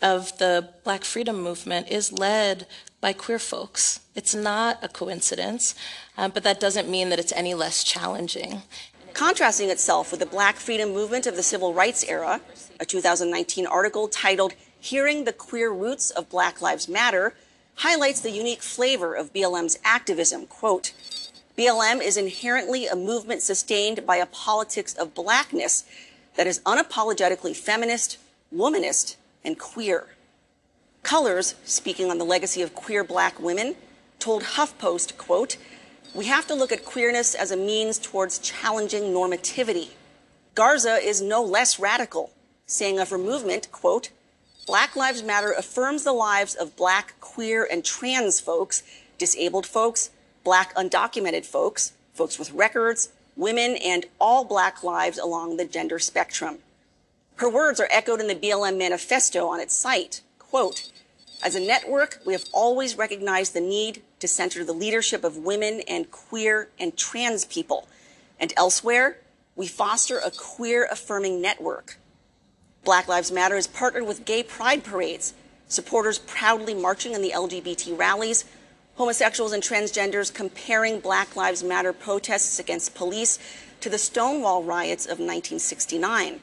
of the Black Freedom Movement is led by queer folks. It's not a coincidence, uh, but that doesn't mean that it's any less challenging. Contrasting itself with the Black Freedom Movement of the Civil Rights era, a 2019 article titled Hearing the Queer Roots of Black Lives Matter highlights the unique flavor of BLM's activism. Quote, BLM is inherently a movement sustained by a politics of blackness that is unapologetically feminist, womanist, and queer. Cullors, speaking on the legacy of queer black women, told HuffPost, quote, we have to look at queerness as a means towards challenging normativity. Garza is no less radical, saying of her movement, quote, Black Lives Matter affirms the lives of black, queer, and trans folks, disabled folks, black undocumented folks, folks with records, women, and all black lives along the gender spectrum. Her words are echoed in the BLM manifesto on its site. Quote, as a network, we have always recognized the need to center the leadership of women and queer and trans people. And elsewhere, we foster a queer affirming network. Black Lives Matter has partnered with gay pride parades, supporters proudly marching in the LGBT rallies, homosexuals and transgenders comparing Black Lives Matter protests against police to the Stonewall riots of 1969.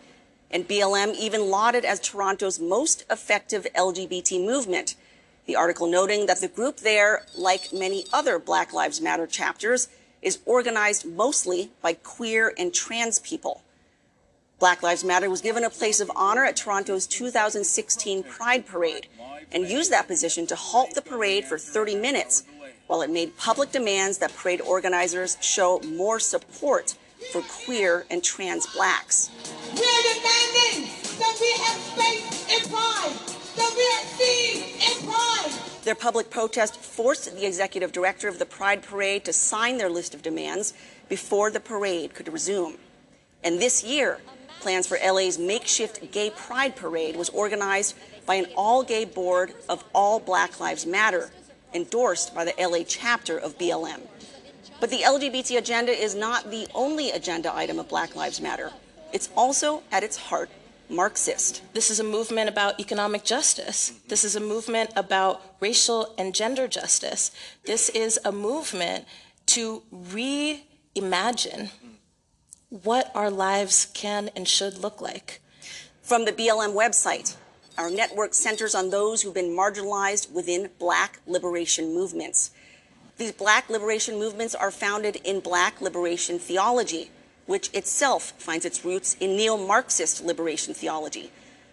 And BLM even lauded as Toronto's most effective LGBT movement. The article noting that the group there, like many other Black Lives Matter chapters, is organized mostly by queer and trans people. Black Lives Matter was given a place of honor at Toronto's 2016 Pride Parade and used that position to halt the parade for 30 minutes while it made public demands that parade organizers show more support for queer and trans blacks. We're demanding that we have space in Pride, that we are seen in Pride. Their public protest forced the executive director of the Pride Parade to sign their list of demands before the parade could resume. And this year, plans for LA's makeshift gay pride parade was organized by an all gay board of All Black Lives Matter, endorsed by the LA chapter of BLM. But the LGBT agenda is not the only agenda item of Black Lives Matter. It's also, at its heart, Marxist. This is a movement about economic justice. This is a movement about racial and gender justice. This is a movement to reimagine what our lives can and should look like. From the BLM website, our network centers on those who've been marginalized within black liberation movements. These black liberation movements are founded in black liberation theology, which itself finds its roots in neo Marxist liberation theology,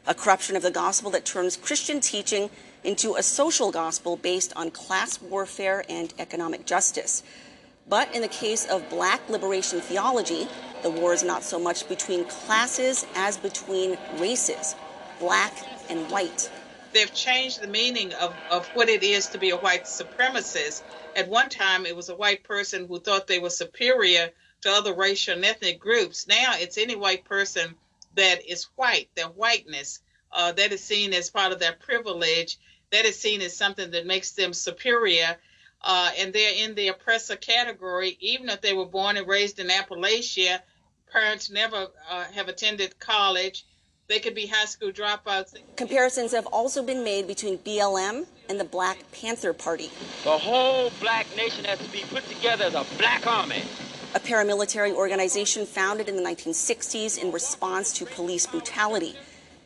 a corruption of the gospel that turns Christian teaching into a social gospel based on class warfare and economic justice. But in the case of black liberation theology, the war is not so much between classes as between races, black and white. They've changed the meaning of, of what it is to be a white supremacist. At one time, it was a white person who thought they were superior to other racial and ethnic groups. Now it's any white person that is white, their whiteness, uh, that is seen as part of their privilege, that is seen as something that makes them superior. Uh, and they're in the oppressor category, even if they were born and raised in Appalachia. Parents never uh, have attended college. They could be high school dropouts. Comparisons have also been made between BLM and the Black Panther Party. The whole black nation has to be put together as a black army a paramilitary organization founded in the 1960s in response to police brutality.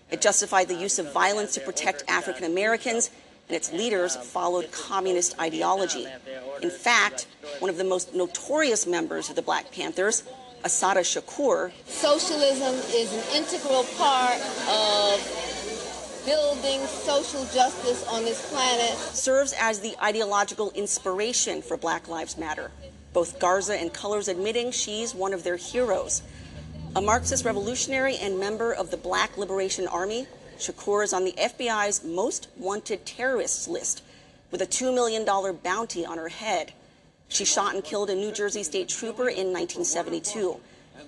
It justified the use of violence to protect African Americans, and its leaders followed communist ideology. In fact, one of the most notorious members of the Black Panthers, Assata Shakur, socialism is an integral part of building social justice on this planet, serves as the ideological inspiration for Black Lives Matter both Garza and Cullors admitting she's one of their heroes. A Marxist revolutionary and member of the Black Liberation Army, Shakur is on the FBI's most wanted terrorists list with a $2 million bounty on her head. She shot and killed a New Jersey state trooper in 1972.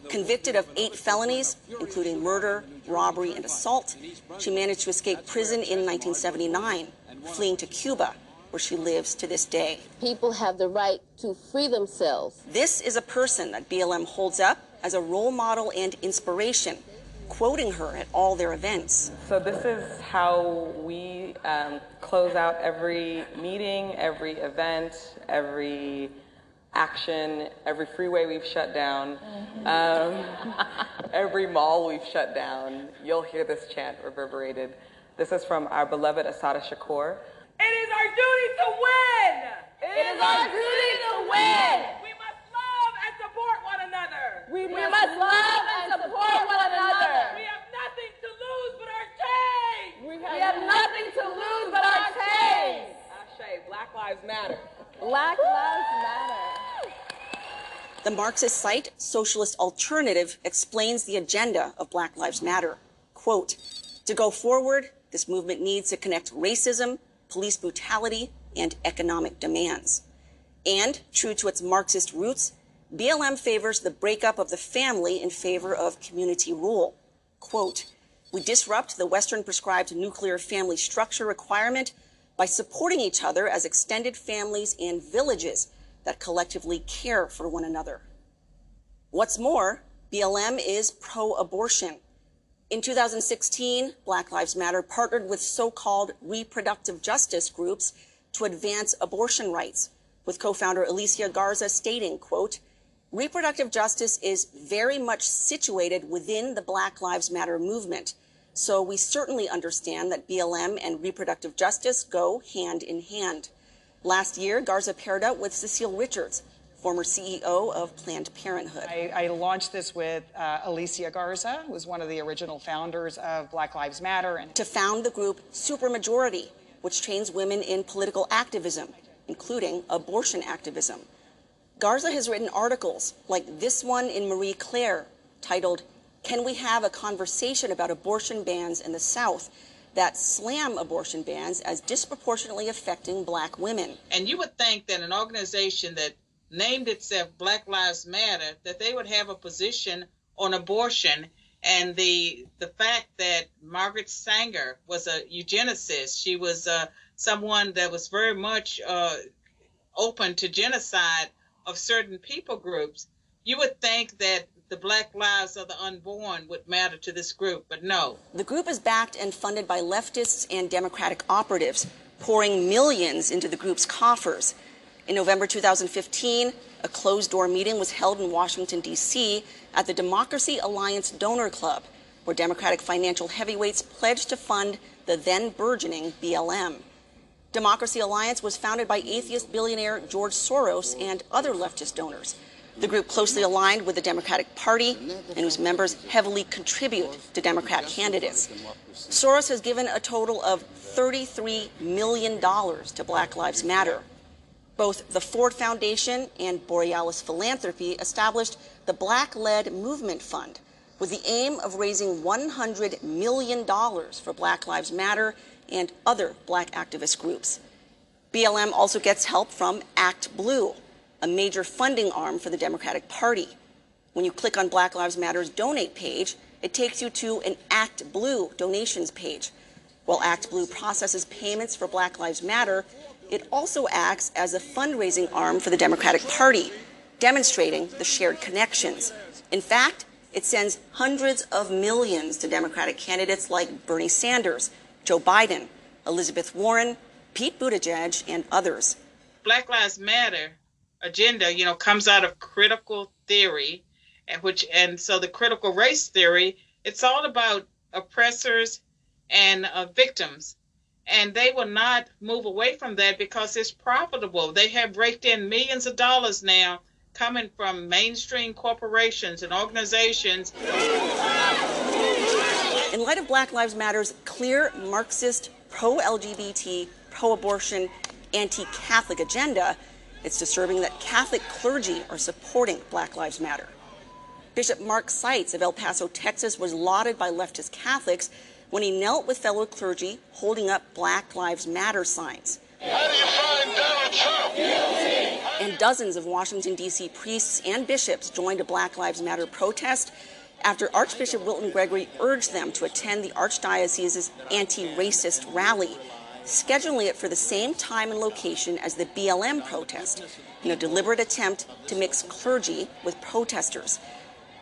Convicted of eight felonies, including murder, robbery, and assault, she managed to escape prison in 1979, fleeing to Cuba where she lives to this day. People have the right to free themselves. This is a person that BLM holds up as a role model and inspiration, quoting her at all their events. So, this is how we um, close out every meeting, every event, every action, every freeway we've shut down, um, every mall we've shut down. You'll hear this chant reverberated. This is from our beloved Assata Shakur. It is our duty to win. It, it is our duty to win. We must love and support one another. We, we must, must love and support one another. We have nothing to lose but our chains. We have, we have nothing to lose but our chains. Ashe, Black Lives Matter. Black Lives Matter. The Marxist site, Socialist Alternative, explains the agenda of Black Lives Matter. Quote, to go forward, this movement needs to connect racism, police brutality, and economic demands. And, true to its Marxist roots, BLM favors the breakup of the family in favor of community rule. Quote, we disrupt the Western prescribed nuclear family structure requirement by supporting each other as extended families and villages that collectively care for one another. What's more, BLM is pro abortion in 2016, Black Lives Matter partnered with so-called reproductive justice groups to advance abortion rights, with co-founder Alicia Garza stating, quote, reproductive justice is very much situated within the Black Lives Matter movement. So we certainly understand that BLM and reproductive justice go hand in hand. Last year, Garza paired up with Cecile Richards, former CEO of Planned Parenthood. I, I launched this with uh, Alicia Garza, who was one of the original founders of Black Lives Matter. And to found the group Supermajority, which trains women in political activism, including abortion activism. Garza has written articles like this one in Marie Claire titled, Can We Have a Conversation About Abortion Bans in the South? that slam abortion bans as disproportionately affecting black women. And you would think that an organization that named itself Black Lives Matter, that they would have a position on abortion and the the fact that Margaret Sanger was a eugenicist, she was uh, someone that was very much uh, open to genocide of certain people groups, you would think that the black lives of the unborn would matter to this group, but no. The group is backed and funded by leftists and Democratic operatives, pouring millions into the group's coffers. In November 2015, a closed door meeting was held in Washington, D.C. at the Democracy Alliance Donor Club, where Democratic financial heavyweights pledged to fund the then burgeoning BLM. Democracy Alliance was founded by atheist billionaire George Soros and other leftist donors. The group closely aligned with the Democratic Party and whose members heavily contribute to Democrat candidates. Soros has given a total of $33 million to Black Lives Matter. Both the Ford Foundation and Borealis Philanthropy established the Black Led Movement Fund with the aim of raising $100 million for Black Lives Matter and other black activist groups. BLM also gets help from Act Blue, a major funding arm for the Democratic Party. When you click on Black Lives Matter's donate page, it takes you to an Act Blue donations page. While Act Blue processes payments for Black Lives Matter, it also acts as a fundraising arm for the Democratic Party, demonstrating the shared connections. In fact, it sends hundreds of millions to Democratic candidates like Bernie Sanders, Joe Biden, Elizabeth Warren, Pete Buttigieg, and others. Black Lives Matter agenda, you know, comes out of critical theory, and which and so the critical race theory, it's all about oppressors and uh, victims, and they will not move away from that because it's profitable. They have raked in millions of dollars now coming from mainstream corporations and organizations. In light of Black Lives Matter's clear Marxist, pro LGBT, pro abortion, anti Catholic agenda, it's disturbing that Catholic clergy are supporting Black Lives Matter. Bishop Mark Seitz of El Paso, Texas, was lauded by leftist Catholics when he knelt with fellow clergy holding up Black Lives Matter signs. And dozens of Washington, D.C. priests and bishops joined a Black Lives Matter protest after Archbishop Wilton Gregory urged them to attend the Archdiocese's anti racist rally scheduling it for the same time and location as the BLM protest in a deliberate attempt to mix clergy with protesters.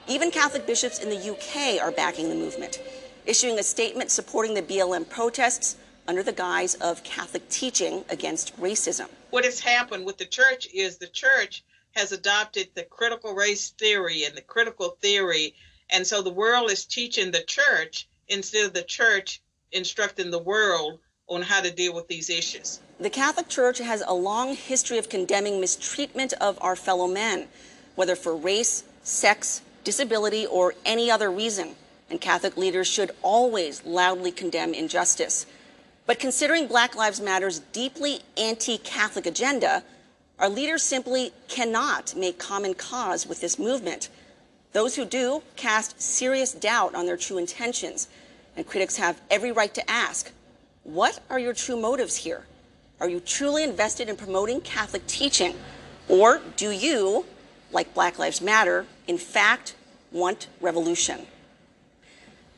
Even Catholic bishops in the UK are backing the movement, issuing a statement supporting the BLM protests under the guise of Catholic teaching against racism. What has happened with the church is the church has adopted the critical race theory and the critical theory, and so the world is teaching the church instead of the church instructing the world on how to deal with these issues. The Catholic Church has a long history of condemning mistreatment of our fellow men, whether for race, sex, disability, or any other reason. And Catholic leaders should always loudly condemn injustice. But considering Black Lives Matter's deeply anti Catholic agenda, our leaders simply cannot make common cause with this movement. Those who do cast serious doubt on their true intentions, and critics have every right to ask what are your true motives here? Are you truly invested in promoting Catholic teaching? Or do you, like Black Lives Matter, in fact want revolution?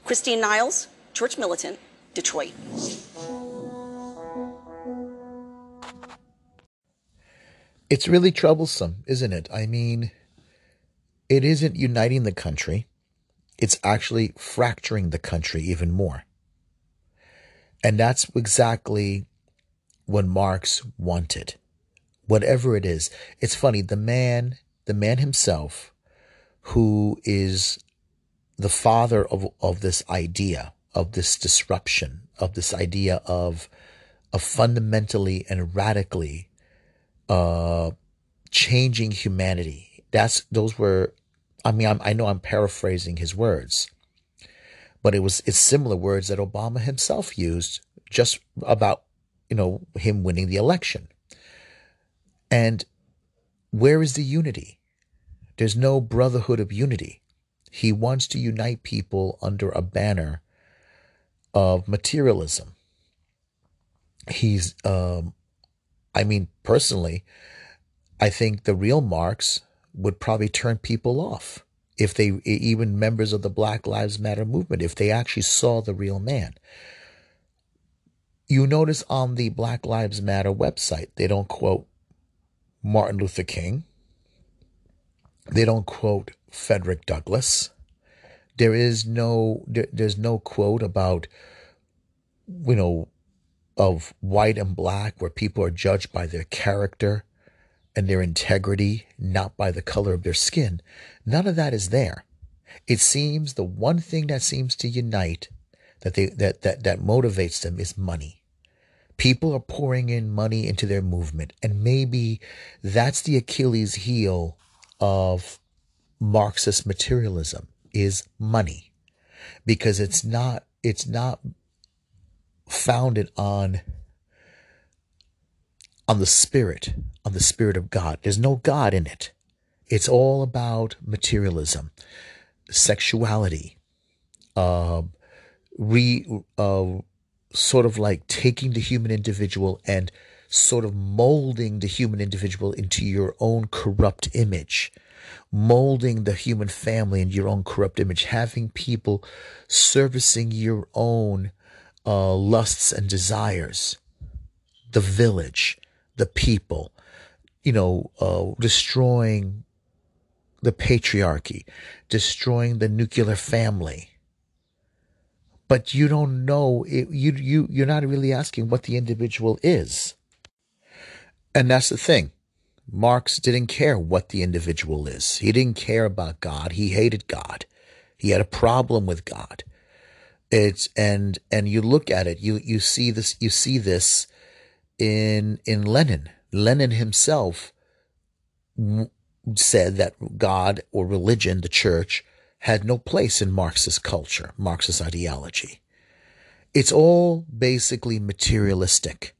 Christine Niles, Church Militant, Detroit. It's really troublesome, isn't it? I mean, it isn't uniting the country, it's actually fracturing the country even more. And that's exactly what Marx wanted. Whatever it is. It's funny, the man, the man himself, who is the father of, of this idea, of this disruption, of this idea of, of fundamentally and radically uh, changing humanity. That's those were. I mean, I'm, I know I'm paraphrasing his words, but it was it's similar words that Obama himself used just about you know him winning the election. And where is the unity? There's no brotherhood of unity. He wants to unite people under a banner of materialism. He's, um, I mean, personally, I think the real Marx would probably turn people off if they, even members of the Black Lives Matter movement, if they actually saw the real man. You notice on the Black Lives Matter website, they don't quote Martin Luther King. They don't quote Frederick Douglass. There is no there, there's no quote about you know of white and black where people are judged by their character and their integrity, not by the color of their skin. None of that is there. It seems the one thing that seems to unite that they that that that motivates them is money. People are pouring in money into their movement, and maybe that's the Achilles heel of Marxist materialism is money, because it's not it's not founded on on the spirit, on the spirit of God. There's no God in it. It's all about materialism, sexuality, uh, re, uh, sort of like taking the human individual and sort of molding the human individual into your own corrupt image, molding the human family in your own corrupt image, having people servicing your own uh, lusts and desires, the village, the people, you know, uh, destroying the patriarchy, destroying the nuclear family. But you don't know it, you you you're not really asking what the individual is. And that's the thing. Marx didn't care what the individual is. He didn't care about God. He hated God. He had a problem with God. It's and and you look at it, you you see this you see this in in Lenin. Lenin himself said that God or religion, the church, had no place in Marxist culture, Marxist ideology. It's all basically materialistic.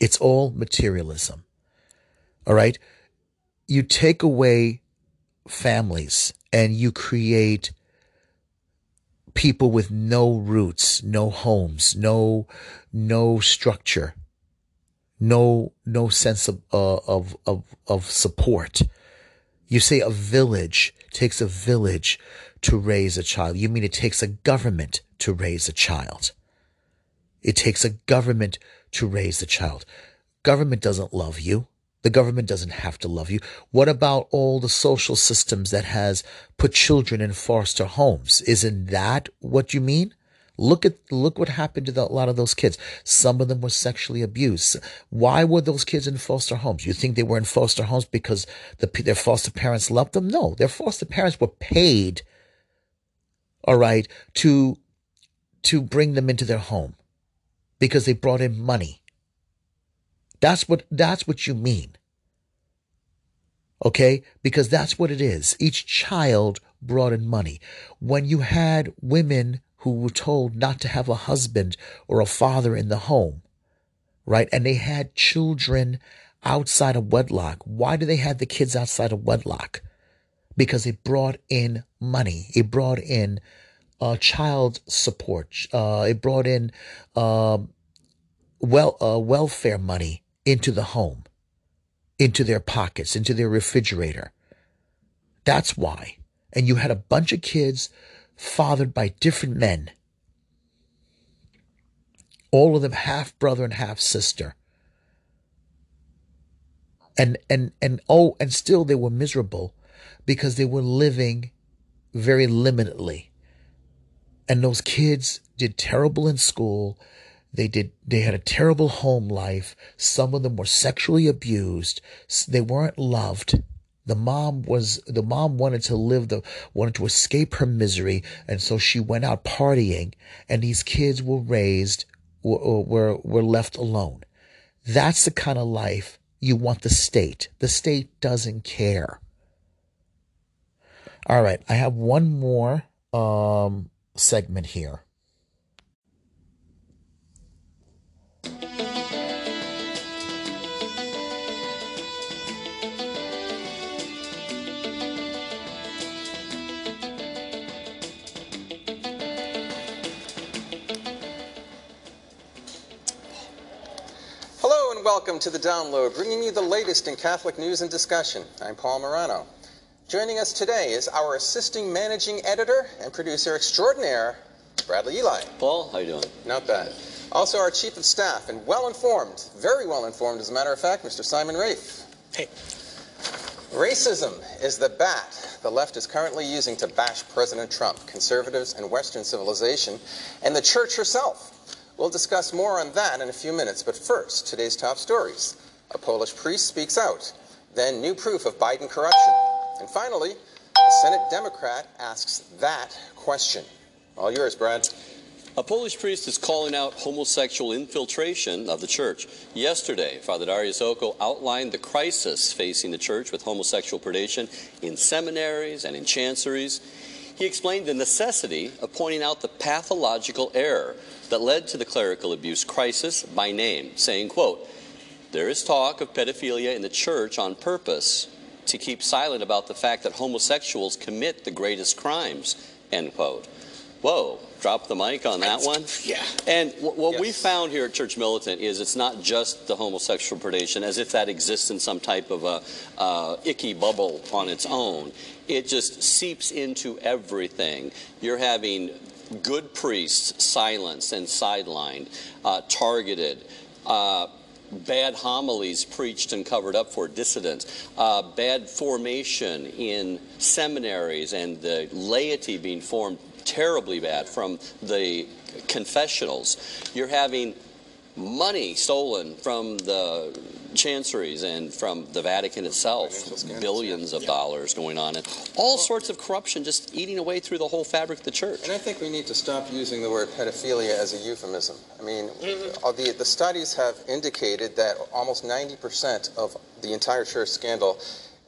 It's all materialism. All right? You take away families and you create people with no roots, no homes, no no structure, no no sense of uh, of of of support. You say a village takes a village to raise a child. You mean it takes a government to raise a child? It takes a government to raise a child. Government doesn't love you. The government doesn't have to love you. What about all the social systems that has put children in foster homes? Isn't that what you mean? Look at look what happened to the, a lot of those kids. Some of them were sexually abused. Why were those kids in foster homes? You think they were in foster homes because the, their foster parents loved them? No, their foster parents were paid. All right, to to bring them into their home because they brought in money. That's what that's what you mean. Okay? Because that's what it is. Each child brought in money. When you had women who were told not to have a husband or a father in the home, right? And they had children outside of wedlock. Why do they have the kids outside of wedlock? Because it brought in money. It brought in uh, child support. Uh, it brought in uh, well uh, welfare money into the home, into their pockets, into their refrigerator. That's why. And you had a bunch of kids fathered by different men. All of them half brother and half sister. And and and oh, and still they were miserable because they were living very limitedly. And those kids did terrible in school. They did, they had a terrible home life. Some of them were sexually abused. They weren't loved. The mom was, the mom wanted to live the, wanted to escape her misery. And so she went out partying and these kids were raised, were, were, were left alone. That's the kind of life you want the state. The state doesn't care. All right. I have one more, um, segment here. Welcome to the download, bringing you the latest in Catholic news and discussion. I'm Paul Murano. Joining us today is our assisting managing editor and producer extraordinaire, Bradley Eli. Paul, how are you doing? Not bad. Also, our Chief of Staff and well informed, very well informed, as a matter of fact, Mr. Simon Rafe. Hey. Racism is the bat the left is currently using to bash President Trump, conservatives, and Western civilization, and the church herself. We'll discuss more on that in a few minutes, but first, today's top stories. A Polish priest speaks out, then new proof of Biden corruption, and finally, a Senate Democrat asks that question. All yours, Brad. A Polish priest is calling out homosexual infiltration of the church. Yesterday, Father Dariusz Oko outlined the crisis facing the church with homosexual predation in seminaries and in chanceries. He explained the necessity of pointing out the pathological error that led to the clerical abuse crisis by name, saying, quote, there is talk of pedophilia in the church on purpose to keep silent about the fact that homosexuals commit the greatest crimes, end quote. Whoa, drop the mic on that one. Yeah. And what we found here at Church Militant is it's not just the homosexual predation, as if that exists in some type of a uh, icky bubble on its own. It just seeps into everything. You're having good priests silenced and sidelined, uh, targeted. Uh, bad homilies preached and covered up for dissidents, uh, bad formation in seminaries and the laity being formed terribly bad from the confessionals. You're having money stolen from the chanceries and from the Vatican itself, billions of dollars going on, and all sorts of corruption just eating away through the whole fabric of the church. And I think we need to stop using the word pedophilia as a euphemism. I mean, all the, the studies have indicated that almost 90% of the entire church scandal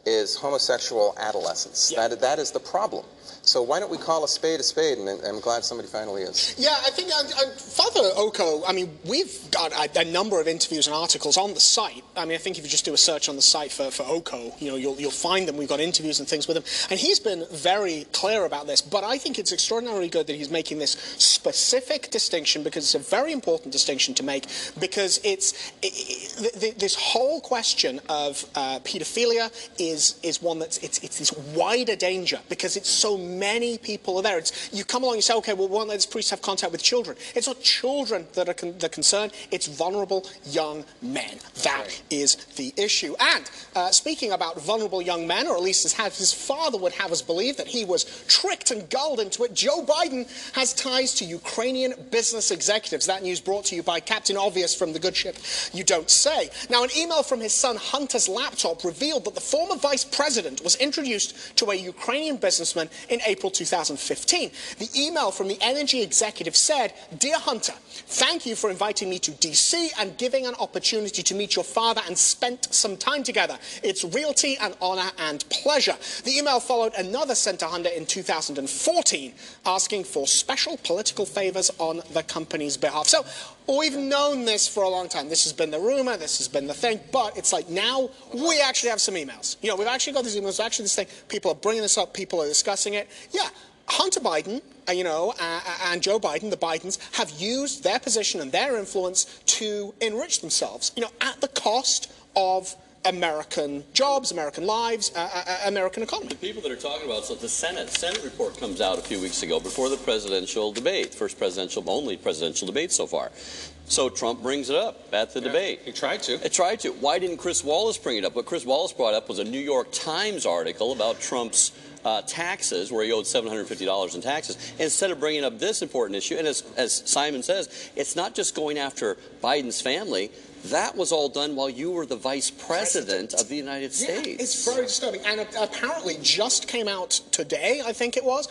is homosexual adolescents. That, that is the problem. So why don't we call a spade a spade? And I'm glad somebody finally is. Yeah, I think uh, uh, Father Oko, I mean, we've got a, a, number of interviews and articles on the site. I mean, I think if you just do a search on the site for, for Oko, you know, you'll, you'll find them. We've got interviews and things with him. And he's been very clear about this. But I think it's extraordinarily good that he's making this specific distinction because it's a very important distinction to make because it's it, it, this whole question of uh, paedophilia is, is one that's, it's, it's this wider danger because it's so many people are there. It's, you come along and say, okay, well, won't let this priest have contact with children? It's not children that are con- the concern, it's vulnerable young men. That right. is the issue. And uh, speaking about vulnerable young men, or at least as his father would have us believe that he was tricked and gulled into it, Joe Biden has ties to Ukrainian business executives. That news brought to you by Captain Obvious from the good ship You Don't Say. Now, an email from his son Hunter's laptop revealed that the former vice president was introduced to a Ukrainian businessman in April 2015. The email from the energy executive said, Dear Hunter, thank you for inviting me to DC and giving an opportunity to meet your father and spent some time together. It's realty and honor and pleasure. The email followed another sent to Hunter in 2014 asking for special political favors on the company's behalf. So we've known this for a long time. This has been the rumor, this has been the thing, but it's like now we actually have some emails. You know, we've actually got these emails, actually this thing, people are bringing this up, people are discussing it. Yeah, Hunter Biden, uh, you know, uh, and Joe Biden, the Bidens, have used their position and their influence to enrich themselves, you know, at the cost of American jobs, American lives, uh, uh, American economy. The people that are talking about so the Senate Senate report comes out a few weeks ago before the presidential debate, first presidential, only presidential debate so far. So Trump brings it up at the yeah, debate. He tried to. He tried to. Why didn't Chris Wallace bring it up? What Chris Wallace brought up was a New York Times article about Trump's uh, taxes, where he owed $750 in taxes, instead of bringing up this important issue. And as, as Simon says, it's not just going after Biden's family. That was all done while you were the vice president, president. of the United States. Yeah, it's very disturbing. And apparently, just came out today, I think it was,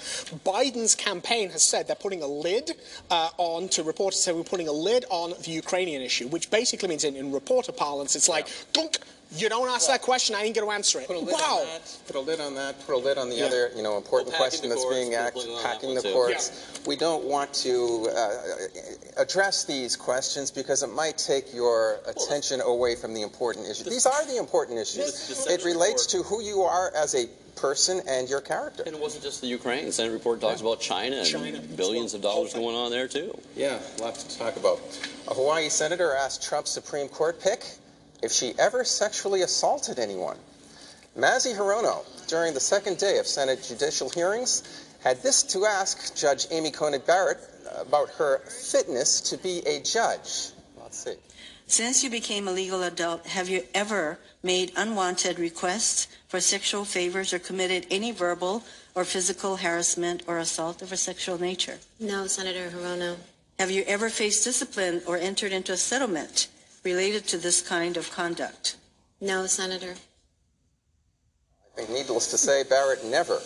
Biden's campaign has said they're putting a lid uh, on, to reporters say we're putting a lid on the Ukrainian issue, which basically means in, in reporter parlance, it's like, yeah. You don't ask well, that question, I didn't get to answer it. Put a lid wow. on that. Put a lid on that. Put a lid on the yeah. other, you know, important well, question that's courts, being asked. Packing the courts. Yeah. We don't want to uh, address these questions because it might take your attention away from the important issues. These are the important issues. It relates to who you are as a person and your character. And it wasn't just the Ukraine. The Senate report talks about China and China. billions of dollars going on there too. Yeah, lots to talk about. A Hawaii senator asked Trump's Supreme Court pick if she ever sexually assaulted anyone. Mazie Hirono, during the second day of Senate judicial hearings, had this to ask Judge Amy Coney Barrett about her fitness to be a judge. Let's see. Since you became a legal adult, have you ever made unwanted requests for sexual favors or committed any verbal or physical harassment or assault of a sexual nature? No, Senator Hirono. Have you ever faced discipline or entered into a settlement related to this kind of conduct? No, Senator. I think needless to say, Barrett never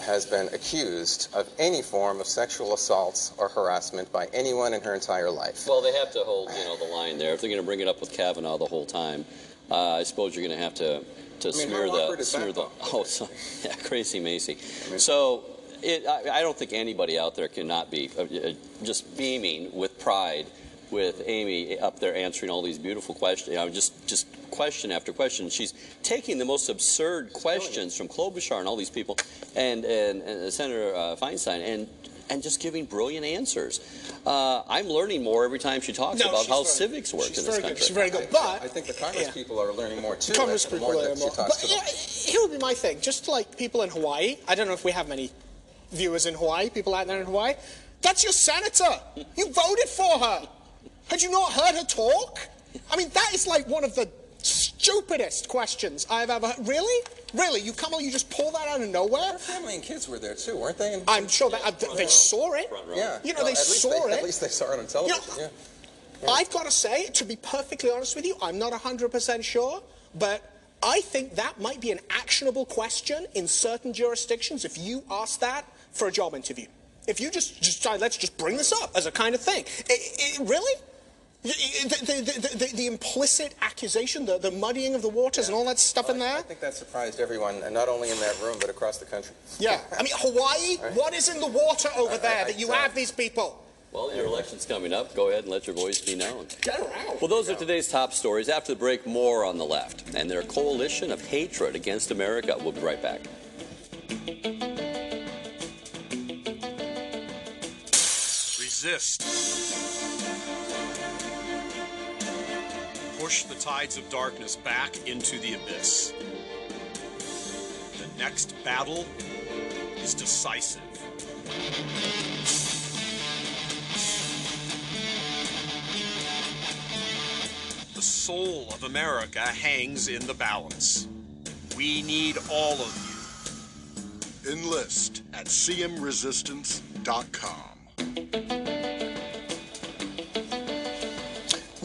has been accused of any form of sexual assaults or harassment by anyone in her entire life. Well, they have to hold, you know, the line there. If they're going to bring it up with Kavanaugh the whole time, uh, I suppose you're going to have to to I mean, smear the smear the oh so, yeah crazy Mazie. So it, I, I don't think anybody out there cannot be uh, uh, just beaming with pride with Amy up there answering all these beautiful questions. You know, just just question after question. She's taking the most absurd questions from Klobuchar and all these people, and and, and Senator uh, Feinstein, and and just giving brilliant answers. Uh, I'm learning more every time she talks No, about how very- civics work she's in this very good. She's very good. But I think the Congress people are learning more too. Congress people more are that she more. talks But to yeah, here would be my thing. Just like people in Hawaii, I don't know if we have many viewers in Hawaii, people out there in Hawaii. That's your senator. You voted for her. Had you not heard her talk? I mean, that is like one of the stupidest questions I've ever heard. Really? Really? You come on, you just pull that out of nowhere? Her family and kids were there too, weren't they? And- I'm sure that uh, they saw it. yeah. You know, Well, they saw they, it. At least they saw it on television. yeah. I've got to say, to be perfectly honest with you, I'm not 100% sure, but I think that might be an actionable question in certain jurisdictions if you ask that for a job interview. If you just, just let's just bring this up as a kind of thing. I- I- really? The, the, the, the, the implicit accusation, the, the muddying of the waters and all that stuff in there? I think that surprised everyone, and not only in that room, but across the country. Yeah. I mean, Hawaii, Right. what is in the water over I- there I- that you I- have these people? Well, your election's coming up. Go ahead and let your voice be known. Get around. Well, those are today's top stories. After the break, more on the left and their coalition of hatred against America. We'll be right back. Resist. Push the tides of darkness back into the abyss. The next battle is decisive. The soul of America hangs in the balance. We need all of you. Enlist at cmresistance.com.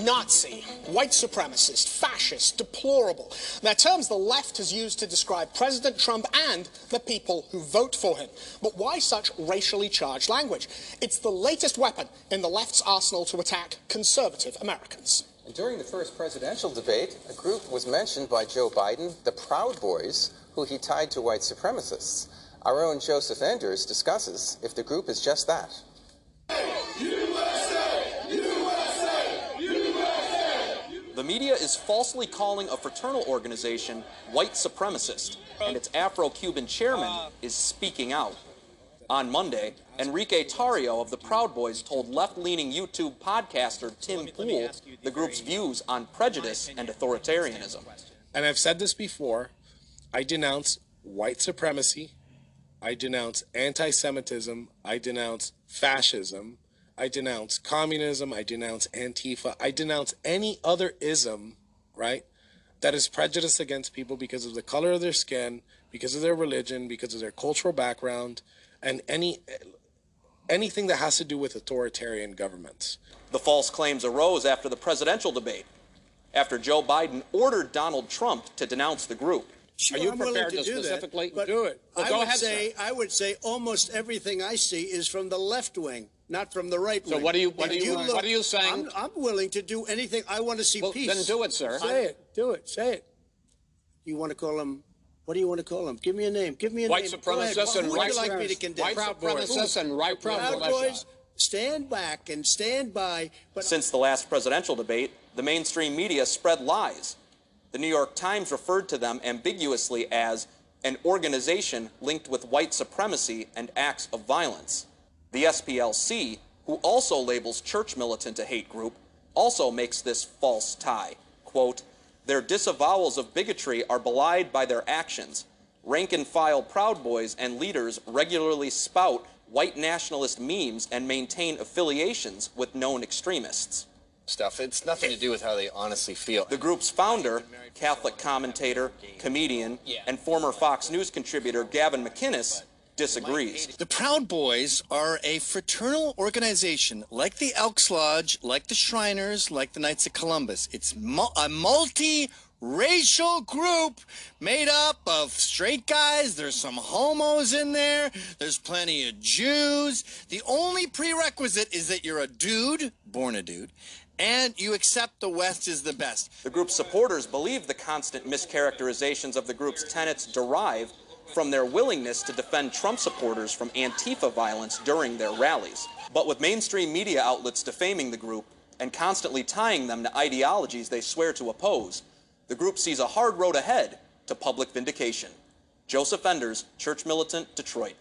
Nazi, white supremacist, fascist, deplorable. They're terms the left has used to describe President Trump and the people who vote for him. But why such racially charged language? It's the latest weapon in the left's arsenal to attack conservative Americans. And during the first presidential debate, a group was mentioned by Joe Biden, the Proud Boys, who he tied to white supremacists. Our own Joseph Enders discusses if the group is just that. The media is falsely calling a fraternal organization white supremacist, and its Afro Cuban chairman is speaking out. On Monday, Enrique Tarrio of the Proud Boys told left leaning YouTube podcaster Tim Pool the group's views on prejudice and authoritarianism. And I've said this before. I denounce white supremacy, I denounce anti Semitism, I denounce fascism, I denounce communism, I denounce Antifa, I denounce any other ism, right, that is prejudiced against people because of the color of their skin, because of their religion, because of their cultural background, and any anything that has to do with authoritarian governments. The false claims arose after the presidential debate, after Joe Biden ordered Donald Trump to denounce the group. Sure, I'm willing to do that, but do it? I would ahead, say I would say almost everything I see is from the left wing, not from the right So what are you- what If are you- what are you saying? I'm, I'm willing to do anything. I want to see Well, peace. then do it, sir. Say it. Do it. Say it. You want to call them? What do you want to call them? Give me a name. Give me a White name. Go ahead. supremacists Who and would right you like me to condemn? White Proud supremacists and right Proud. Boys. Stand back and stand by. But Since the last presidential debate, the mainstream media spread lies. The New York Times referred to them ambiguously as an organization linked with white supremacy and acts of violence. The SPLC, who also labels church militant a hate group, also makes this false tie. Quote, their disavowals of bigotry are belied by their actions. Rank and file Proud Boys and leaders regularly spout white nationalist memes and maintain affiliations with known extremists. Stuff. It's nothing to do with how they honestly feel. The group's founder, Catholic commentator, comedian, and former Fox News contributor Gavin McInnes disagrees. The Proud Boys are a fraternal organization like the Elks Lodge, like the Shriners, like the Knights of Columbus. It's mu- a multi racial group made up of straight guys. There's some homos in there. There's plenty of Jews. The only prerequisite is that you're a dude, born a dude, and you accept the West is the best. The group's supporters believe the constant mischaracterizations of the group's tenets derive from their willingness to defend Trump supporters from Antifa violence during their rallies. But with mainstream media outlets defaming the group and constantly tying them to ideologies they swear to oppose, the group sees a hard road ahead to public vindication. Joseph Enders, Church Militant, Detroit.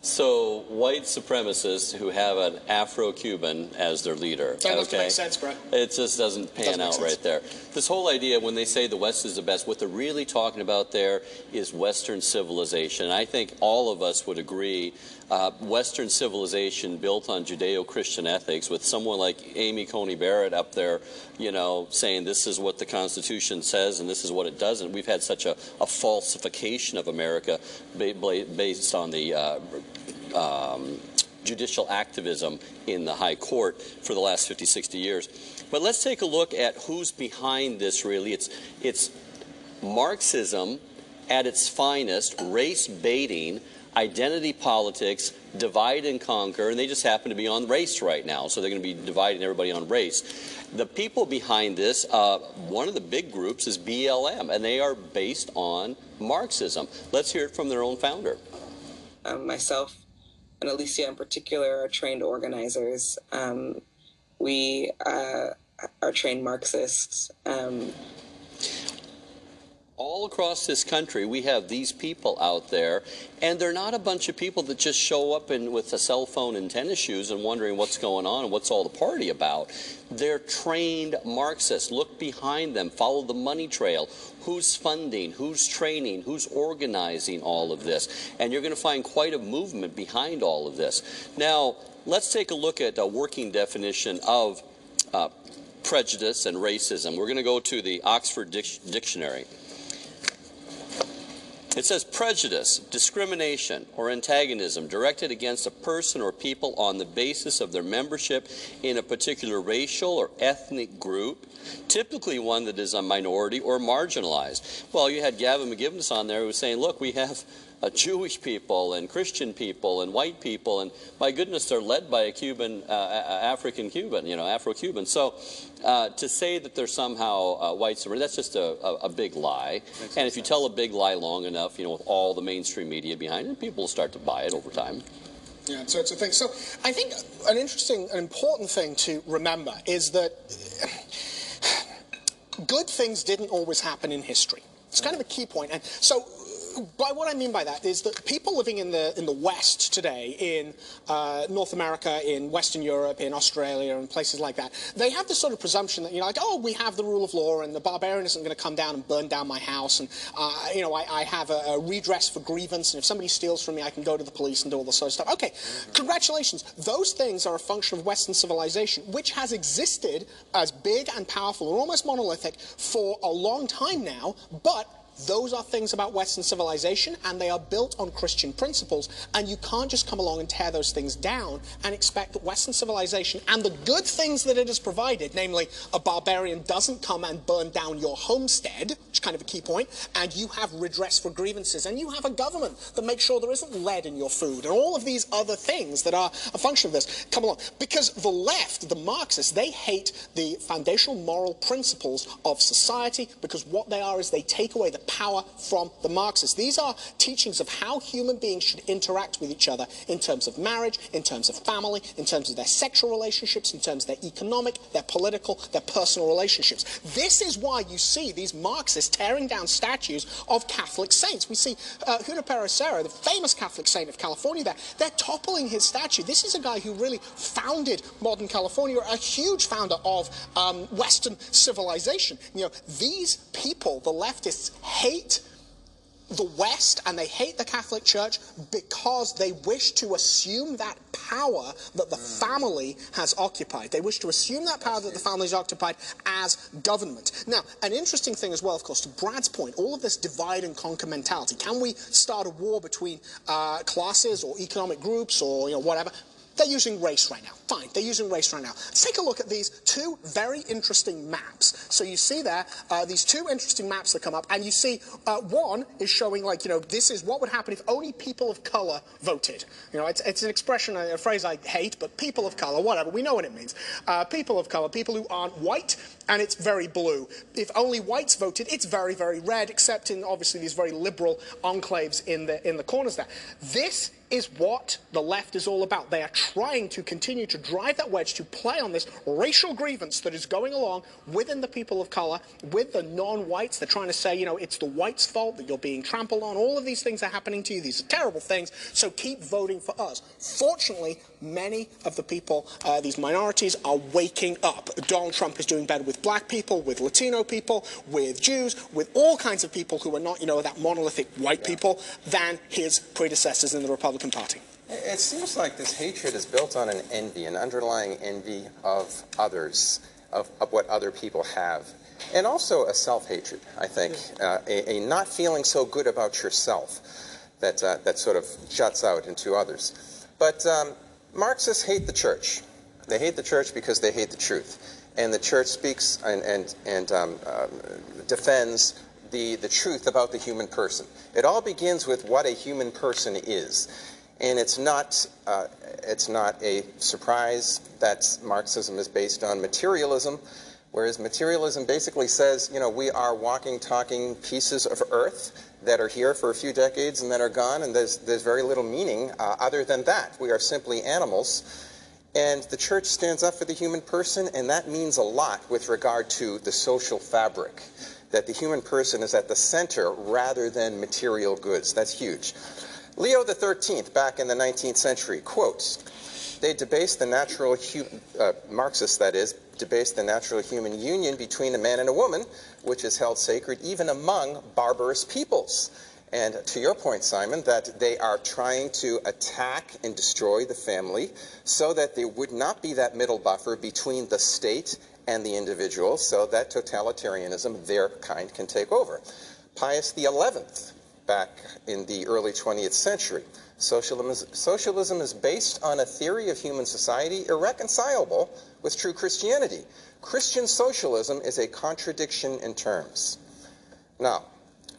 So, white supremacists who have an Afro-Cuban as their leader. That doesn't okay? make sense, bro. It just doesn't pan Doesn't out sense. right there. This whole idea, when they say the West is the best, what they're really talking about there is Western civilization. And I think all of us would agree uh, Western civilization built on Judeo-Christian ethics, with someone like Amy Coney Barrett up there, you know, saying this is what the Constitution says and this is what it doesn't. We've had such a, a falsification of America ba- ba- based on the uh, um, judicial activism in the high court for the last 50, 60 years. But let's take a look at who's behind this really. It's, it's Marxism at its finest, race baiting, identity politics, divide and conquer, and they just happen to be on race right now, so they're going to be dividing everybody on race. The people behind this, uh, one of the big groups is BLM, and they are based on Marxism. Let's hear it from their own founder. um, myself and Alicia in particular are trained organizers. Um, we uh, are trained Marxists. Um, all across this country, we have these people out there, and they're not a bunch of people that just show up in, with a cell phone and tennis shoes and wondering what's going on and what's all the party about. They're trained Marxists. Look behind them, follow the money trail. Who's funding? Who's training? Who's organizing all of this? And you're going to find quite a movement behind all of this. Now, let's take a look at a working definition of uh, prejudice and racism. We're going to go to the Oxford Dic- Dictionary. It says prejudice, discrimination, or antagonism directed against a person or people on the basis of their membership in a particular racial or ethnic group, typically one that is a minority or marginalized. Well, you had Gavin McGivens on there who was saying, look, we have uh, Jewish people and Christian people and white people, and my goodness, they're led by a Cuban, uh, African Cuban, you know, Afro Cuban. So uh, to say that they're somehow uh, white that's just a, a, a big lie. and if you tell a big lie long enough, you know, with all the mainstream media behind it, people will start to buy it over time. Yeah, so it's a thing. So I think an interesting, an important thing to remember is that good things didn't always happen in history. It's kind of a key point. And so by what I mean by that is that people living in the in the West today, in uh, North America, in Western Europe, in Australia, and places like that, they have this sort of presumption that you know, like, oh, we have the rule of law, and the barbarian isn't going to come down and burn down my house, and uh, you know, I, I have a, a redress for grievance, and if somebody steals from me, I can go to the police and do all this sort of stuff. Okay, congratulations. Those things are a function of Western civilization, which has existed as big and powerful and almost monolithic for a long time now, but those are things about Western civilization, and they are built on Christian principles. And you can't just come along and tear those things down and expect that Western civilization and the good things that it has provided, namely a barbarian doesn't come and burn down your homestead, which is kind of a key point, and you have redress for grievances, and you have a government that makes sure there isn't lead in your food, and all of these other things that are a function of this come along. Because the left, the Marxists, they hate the foundational moral principles of society because what they are is they take away the power from the Marxists. These are teachings of how human beings should interact with each other in terms of marriage, in terms of family, in terms of their sexual relationships, in terms of their economic, their political, their personal relationships. This is why you see these Marxists tearing down statues of Catholic saints. We see uh, Junipero Serra, the famous Catholic saint of California there, they're toppling his statue. This is a guy who really founded modern California, a huge founder of um, Western civilization. You know, these people, the leftists, hate the West and they hate the Catholic Church because they wish to assume that power that the family has occupied. They wish to assume that power that the family has occupied as government. Now, an interesting thing as well, of course, to Brad's point, all of this divide and conquer mentality. Can we start a war between uh, classes or economic groups or you know whatever? They're using race right now. Fine, they're using race right now. Let's take a look at these two very interesting maps. So you see there, uh, these two interesting maps that come up, and you see uh, one is showing like, you know, this is what would happen if only people of color voted. You know, it's, it's an expression, a phrase I hate, but people of color, whatever, we know what it means. Uh, people of color, people who aren't white, and it's very blue. If only whites voted, it's very, very red, except in obviously these very liberal enclaves in the, in the corners there. This is what the left is all about. They are trying to continue to drive that wedge to play on this racial grievance that is going along within the people of color, with the non-whites. They're trying to say, you know, it's the whites' fault that you're being trampled on. All of these things are happening to you. These are terrible things. So keep voting for us. Fortunately, many of the people, uh, these minorities, are waking up. Donald Trump is doing better with black people, with Latino people, with Jews, with all kinds of people who are not, you know, that monolithic white people than his predecessors in the Republican Party. It seems like this hatred is built on an envy, an underlying envy of others, of, of what other people have. And also a self-hatred, I think, uh, a, a, not feeling so good about yourself that, uh, that sort of juts out into others. But um, Marxists hate the church. They hate the church because they hate the truth. And the church speaks and, and, and um, uh, defends the, the truth about the human person. It all begins with what a human person is. And it's not, uh, it's not a surprise that Marxism is based on materialism, whereas materialism basically says, you know, we are walking, talking pieces of earth that are here for a few decades and then are gone, and there's, there's very little meaning uh, other than that. We are simply animals. And the church stands up for the human person, and that means a lot with regard to the social fabric, that the human person is at the center rather than material goods. That's huge. Leo XIII, back in the 19th century, quotes, they debased the natural, uh, Marxists that is, debased the natural human union between a man and a woman, which is held sacred even among barbarous peoples. And to your point, Simon, that they are trying to attack and destroy the family so that there would not be that middle buffer between the state and the individual, so that totalitarianism, their kind, can take over. Pius XI, back in the early 20th century, socialism is, socialism is based on a theory of human society irreconcilable with true Christianity. Christian socialism is a contradiction in terms. Now,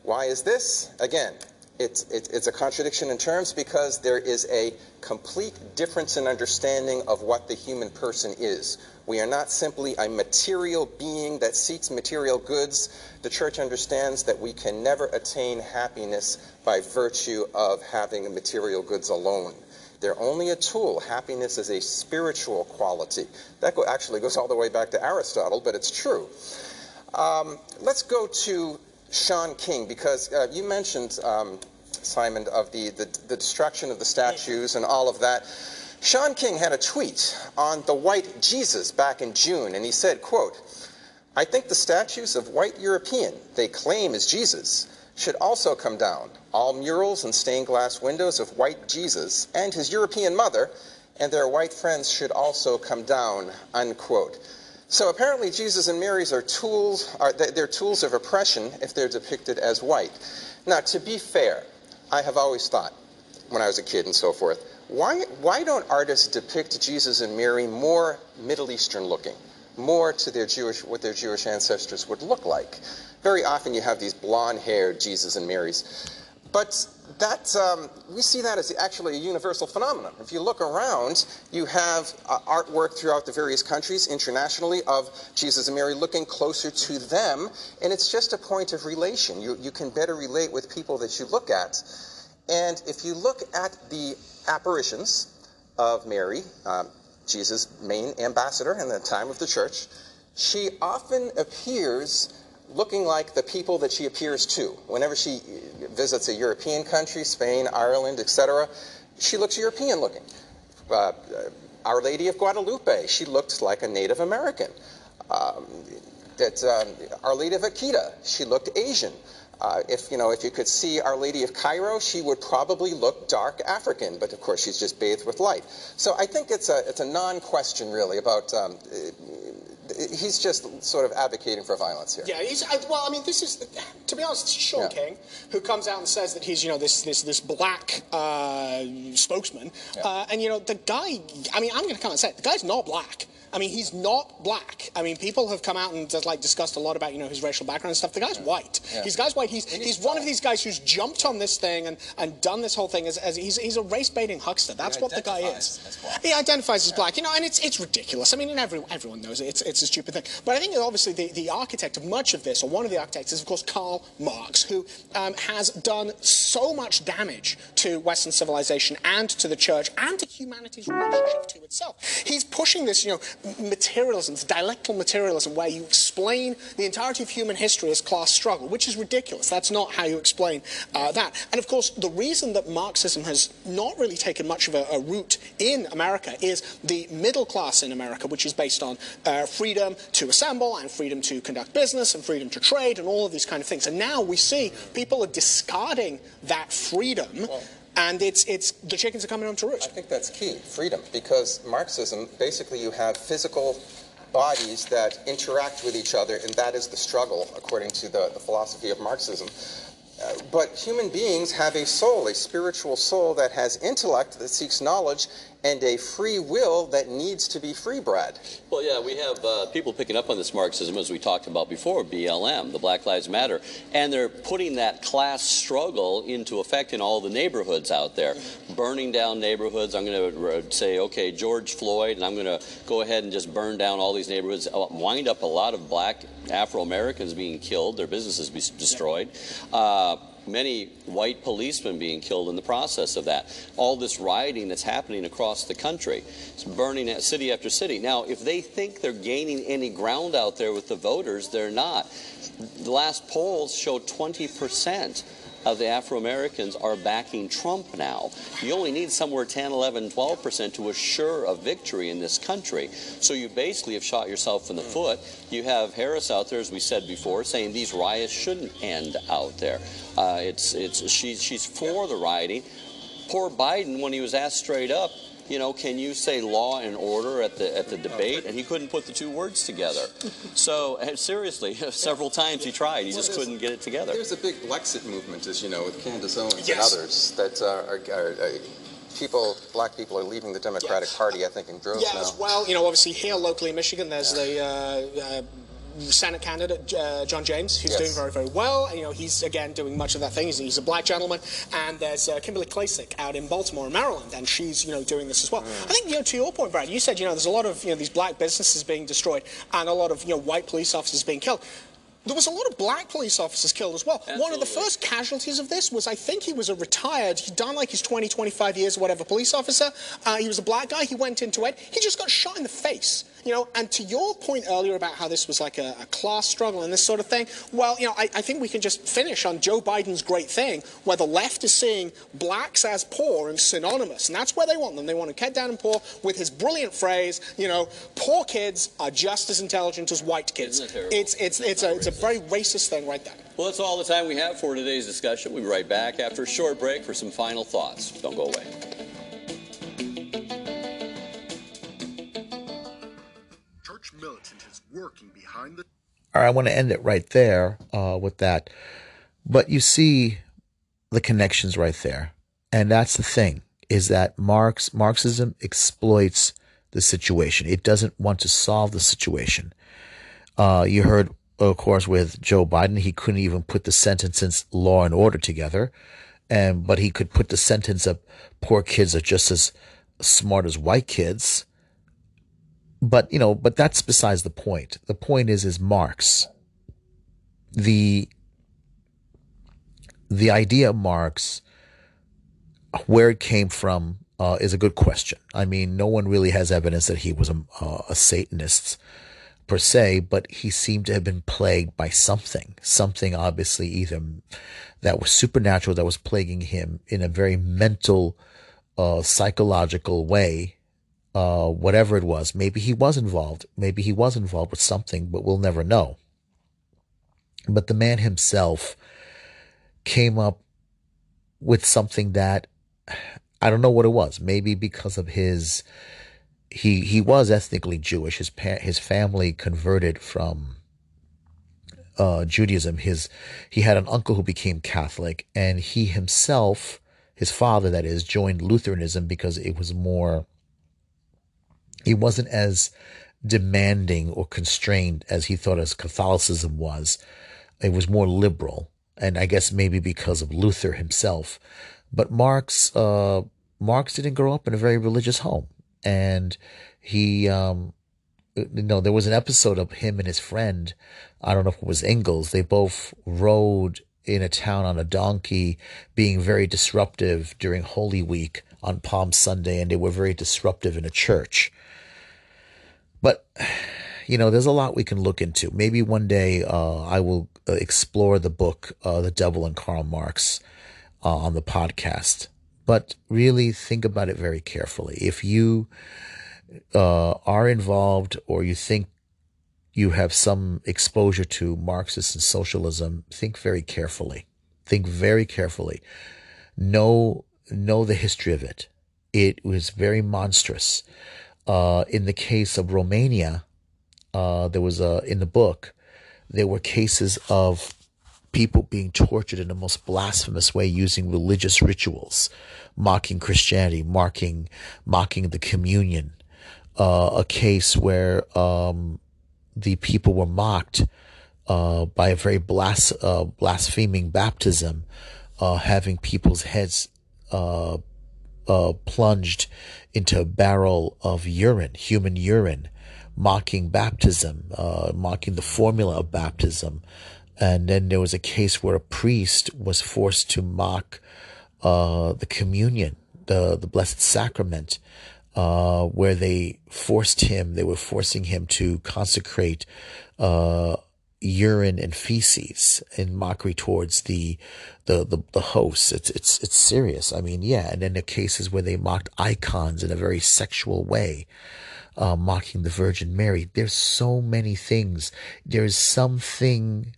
why is this? Again, it's, it's a contradiction in terms because there is a complete difference in understanding of what the human person is. We are not simply a material being that seeks material goods. The church understands that we can never attain happiness by virtue of having material goods alone. They're only a tool. Happiness is a spiritual quality. That actually goes all the way back to Aristotle, but it's true. Um, let's go to Shaun King, because uh, you mentioned, um, Simon, of the, the, the destruction of the statues and all of that. Shaun King had a tweet on the white Jesus back in June, and he said, quote, I think the statues of white European they claim is Jesus should also come down. All murals and stained glass windows of white Jesus and his European mother and their white friends should also come down, unquote. So apparently Jesus and Mary's are tools, are, they're tools of oppression if they're depicted as white. Now, to be fair, I have always thought, when I was a kid and so forth, why, why don't artists depict Jesus and Mary more Middle Eastern looking? more to their Jewish, what their Jewish ancestors would look like. Very often you have these blonde-haired Jesus and Marys. But that, um, we see that as actually a universal phenomenon. If you look around, you have uh, artwork throughout the various countries internationally of Jesus and Mary looking closer to them, and it's just a point of relation. You, you can better relate with people that you look at. And if you look at the apparitions of Mary, um, Jesus' main ambassador in the time of the church, she often appears looking like the people that she appears to. Whenever she visits a European country, Spain, Ireland, etc., she looks European looking. Uh, Our Lady of Guadalupe, she looked like a Native American. Um, that um, Our Lady of Akita, she looked Asian. Uh, if you know, if you could see Our Lady of Cairo, she would probably look dark African, but of course she's just bathed with light. So I think it's a it's a non-question really about. Um, he's just sort of advocating for violence here. Yeah, he's, well, I mean, this is, to be honest, it's Shaun yeah. King, who comes out and says that he's, you know, this this this black uh, spokesman, yeah. uh, and you know, the guy. I mean, I'm going to come and say it, the guy's not black. I mean, he's not black. I mean, people have come out and just, like discussed a lot about you know his racial background and stuff. The guy's yeah. white. Yeah. He's guy's white. He's he's one of these guys who's jumped on this thing and, and done this whole thing as, as he's he's a race baiting huckster. That's he what the guy is. He identifies as black. You know, and it's it's ridiculous. I mean, and every, everyone knows it. It's it's a stupid thing. But I think obviously the, the architect of much of this, or one of the architects, is of course Karl Marx, who um, has done so much damage to Western civilization and to the church and to humanity's relationship to itself. He's pushing this, you know, materialism, it's dialectical materialism, where you explain the entirety of human history as class struggle, which is ridiculous. That's not how you explain uh, that. And of course, the reason that Marxism has not really taken much of a, a root in America is the middle class in America, which is based on uh, freedom to assemble and freedom to conduct business and freedom to trade and all of these kind of things. And now we see people are discarding that freedom. Well, and it's it's the chickens are coming home to roost. I think that's key, freedom, because Marxism basically you have physical bodies that interact with each other, and that is the struggle, according to the, the philosophy of Marxism. Uh, but human beings have a soul, a spiritual soul that has intellect that seeks knowledge and a free will that needs to be free bred. Well, yeah, we have uh, people picking up on this Marxism, as we talked about before, BLM, the Black Lives Matter, and they're putting that class struggle into effect in all the neighborhoods out there, burning down neighborhoods. I'm going to say, okay, George Floyd, and I'm going to go ahead and just burn down all these neighborhoods, uh, wind up a lot of black Afro Americans being killed, their businesses destroyed. Uh, many white policemen being killed in the process of that. All this rioting that's happening across the country. It's burning at city after city. Now, if they think they're gaining any ground out there with the voters, they're not. The last polls show 20 percent of the Afro Americans are backing Trump now. You only need somewhere 10, 11, 12 percent to assure a victory in this country. So you basically have shot yourself in the foot. You have Harris out there, as we said before, saying these riots shouldn't end out there. Uh, it's it's she's she's for the rioting. Poor Biden, when he was asked straight up, you know, can you say law and order at the at the debate? And he couldn't put the two words together. So seriously, several times he tried, he just couldn't get it together. There's a big Blexit movement, as you know, with Candace Owens yes. and others that are, are, are people, black people, are leaving the Democratic Party, I think, in droves yeah, now. as well. You know, obviously here locally in Michigan, there's yeah. the uh, uh, Senate candidate uh, John James, who's yes. doing very, very well. You know, he's again doing much of that thing. He's, he's a black gentleman, and there's uh, Kimberly Klacik out in Baltimore, Maryland, and she's you know doing this as well. Mm. I think you know to your point, Brad, you said you know there's a lot of you know these black businesses being destroyed and a lot of you know white police officers being killed there was a lot of black police officers killed as well. Absolutely. One of the first casualties of this was, I think he was a retired, he'd done like his 20, 25 years or whatever police officer. Uh, he was a black guy. He went into it. He just got shot in the face. You know, and to your point earlier about how this was like a, a class struggle and this sort of thing, well, you know, I, I, think we can just finish on Joe Biden's great thing, where the left is seeing blacks as poor and synonymous, and that's where they want them. They want to cut down and poor with his brilliant phrase, you know, poor kids are just as intelligent as white kids. It's it's it's a it's a very racist thing right there. Well, that's all the time we have for today's discussion. We'll be right back after a short break for some final thoughts. Don't go away. Behind the. All right, I want to end it right there uh, with that. But you see the connections right there. And that's the thing is that Marx Marxism exploits the situation. It doesn't want to solve the situation. Uh, you heard of course, with Joe Biden, he couldn't even put the sentences law and order together. And, but he could put the sentence of poor kids are just as smart as white kids. But, you know, but that's besides the point. The point is, is Marx. The, the idea of Marx, where it came from, uh, is a good question. I mean, no one really has evidence that he was a, uh, a Satanist per se, but he seemed to have been plagued by something, something obviously either that was supernatural that was plaguing him in a very mental, uh, psychological way. Uh, whatever it was, maybe he was involved, maybe he was involved with something, but we'll never know. But the man himself came up with something that I don't know what it was. Maybe because of his he he was ethnically Jewish. His pa- his family converted from uh, Judaism. His he had an uncle who became Catholic, and he himself, his father, that is, joined Lutheranism because it was more. He wasn't as demanding or constrained as he thought as Catholicism was. It was more liberal, and I guess maybe because of Luther himself. But Marx, uh, Marx didn't grow up in a very religious home, and he, um, you know, there was an episode of him and his friend. I don't know if it was Engels. They both rode in a town on a donkey, being very disruptive during Holy Week on Palm Sunday, and they were very disruptive in a church. But you know, there's a lot we can look into. Maybe one day uh, I will uh, explore the book uh, "The Devil and Karl Marx" uh, on the podcast. But really think about it very carefully. If you uh, are involved or you think you have some exposure to Marxist and socialism, think very carefully. Think very carefully. Know know the history of it. It was very monstrous. Uh, in the case of Romania, uh, there was a in the book there were cases of people being tortured in the most blasphemous way using religious rituals, mocking Christianity, mocking mocking the communion. Uh, a case where um, the people were mocked uh, by a very blas- uh, blaspheming baptism, uh, having people's heads uh, plunged into a barrel of urine, human urine, mocking baptism, uh, mocking the formula of baptism. And then there was a case where a priest was forced to mock uh, the communion, the, the Blessed Sacrament, uh, where they forced him, they were forcing him to consecrate uh, urine and feces in mockery towards the the the, the hosts. It's it's it's serious. I mean, yeah. And then the cases where they mocked icons in a very sexual way, uh, mocking the Virgin Mary. There's so many things. There's something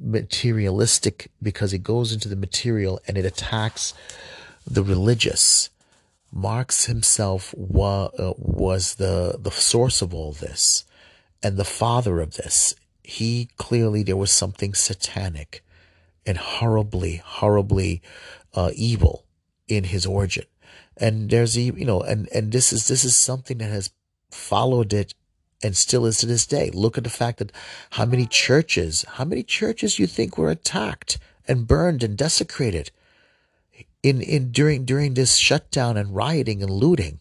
materialistic because it goes into the material and it attacks the religious. Marx himself wa- uh, was the the source of all this and the father of this he clearly there was something satanic and horribly, horribly uh, evil in his origin. And there's a you know, and and this is this is something that has followed it and still is to this day. Look at the fact that how many churches, how many churches you think were attacked and burned and desecrated in in during during this shutdown and rioting and looting.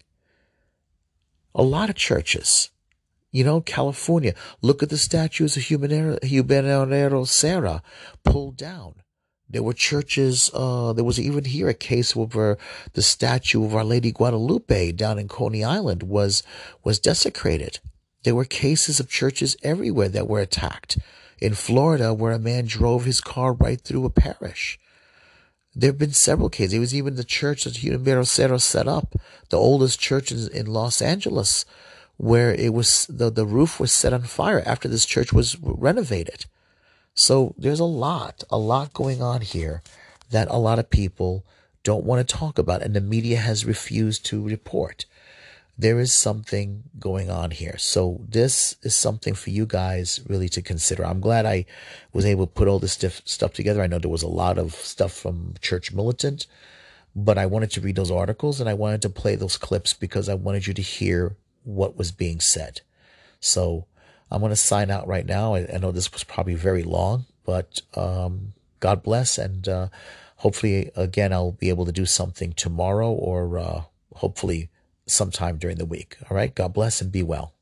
A lot of churches. You know, California, look at the statues of Junipero Serra pulled down. There were churches, uh, there was even here a case where the statue of Our Lady Guadalupe down in Coney Island was, was desecrated. There were cases of churches everywhere that were attacked. In Florida, where a man drove his car right through a parish. There have been several cases. It was even the church that Junipero Serra set up, the oldest church in, in Los Angeles, where it was the, the roof was set on fire after this church was renovated. So there's a lot, a lot going on here that a lot of people don't want to talk about and the media has refused to report. There is something going on here. So this is something for you guys really to consider. I'm glad I was able to put all this stuff together. I know there was a lot of stuff from Church Militant, but I wanted to read those articles and I wanted to play those clips because I wanted you to hear what was being said. So I'm going to sign out right now. I, I, know this was probably very long, but um, God bless. And uh, hopefully, again, I'll be able to do something tomorrow or uh, hopefully sometime during the week. All right. God bless and be well.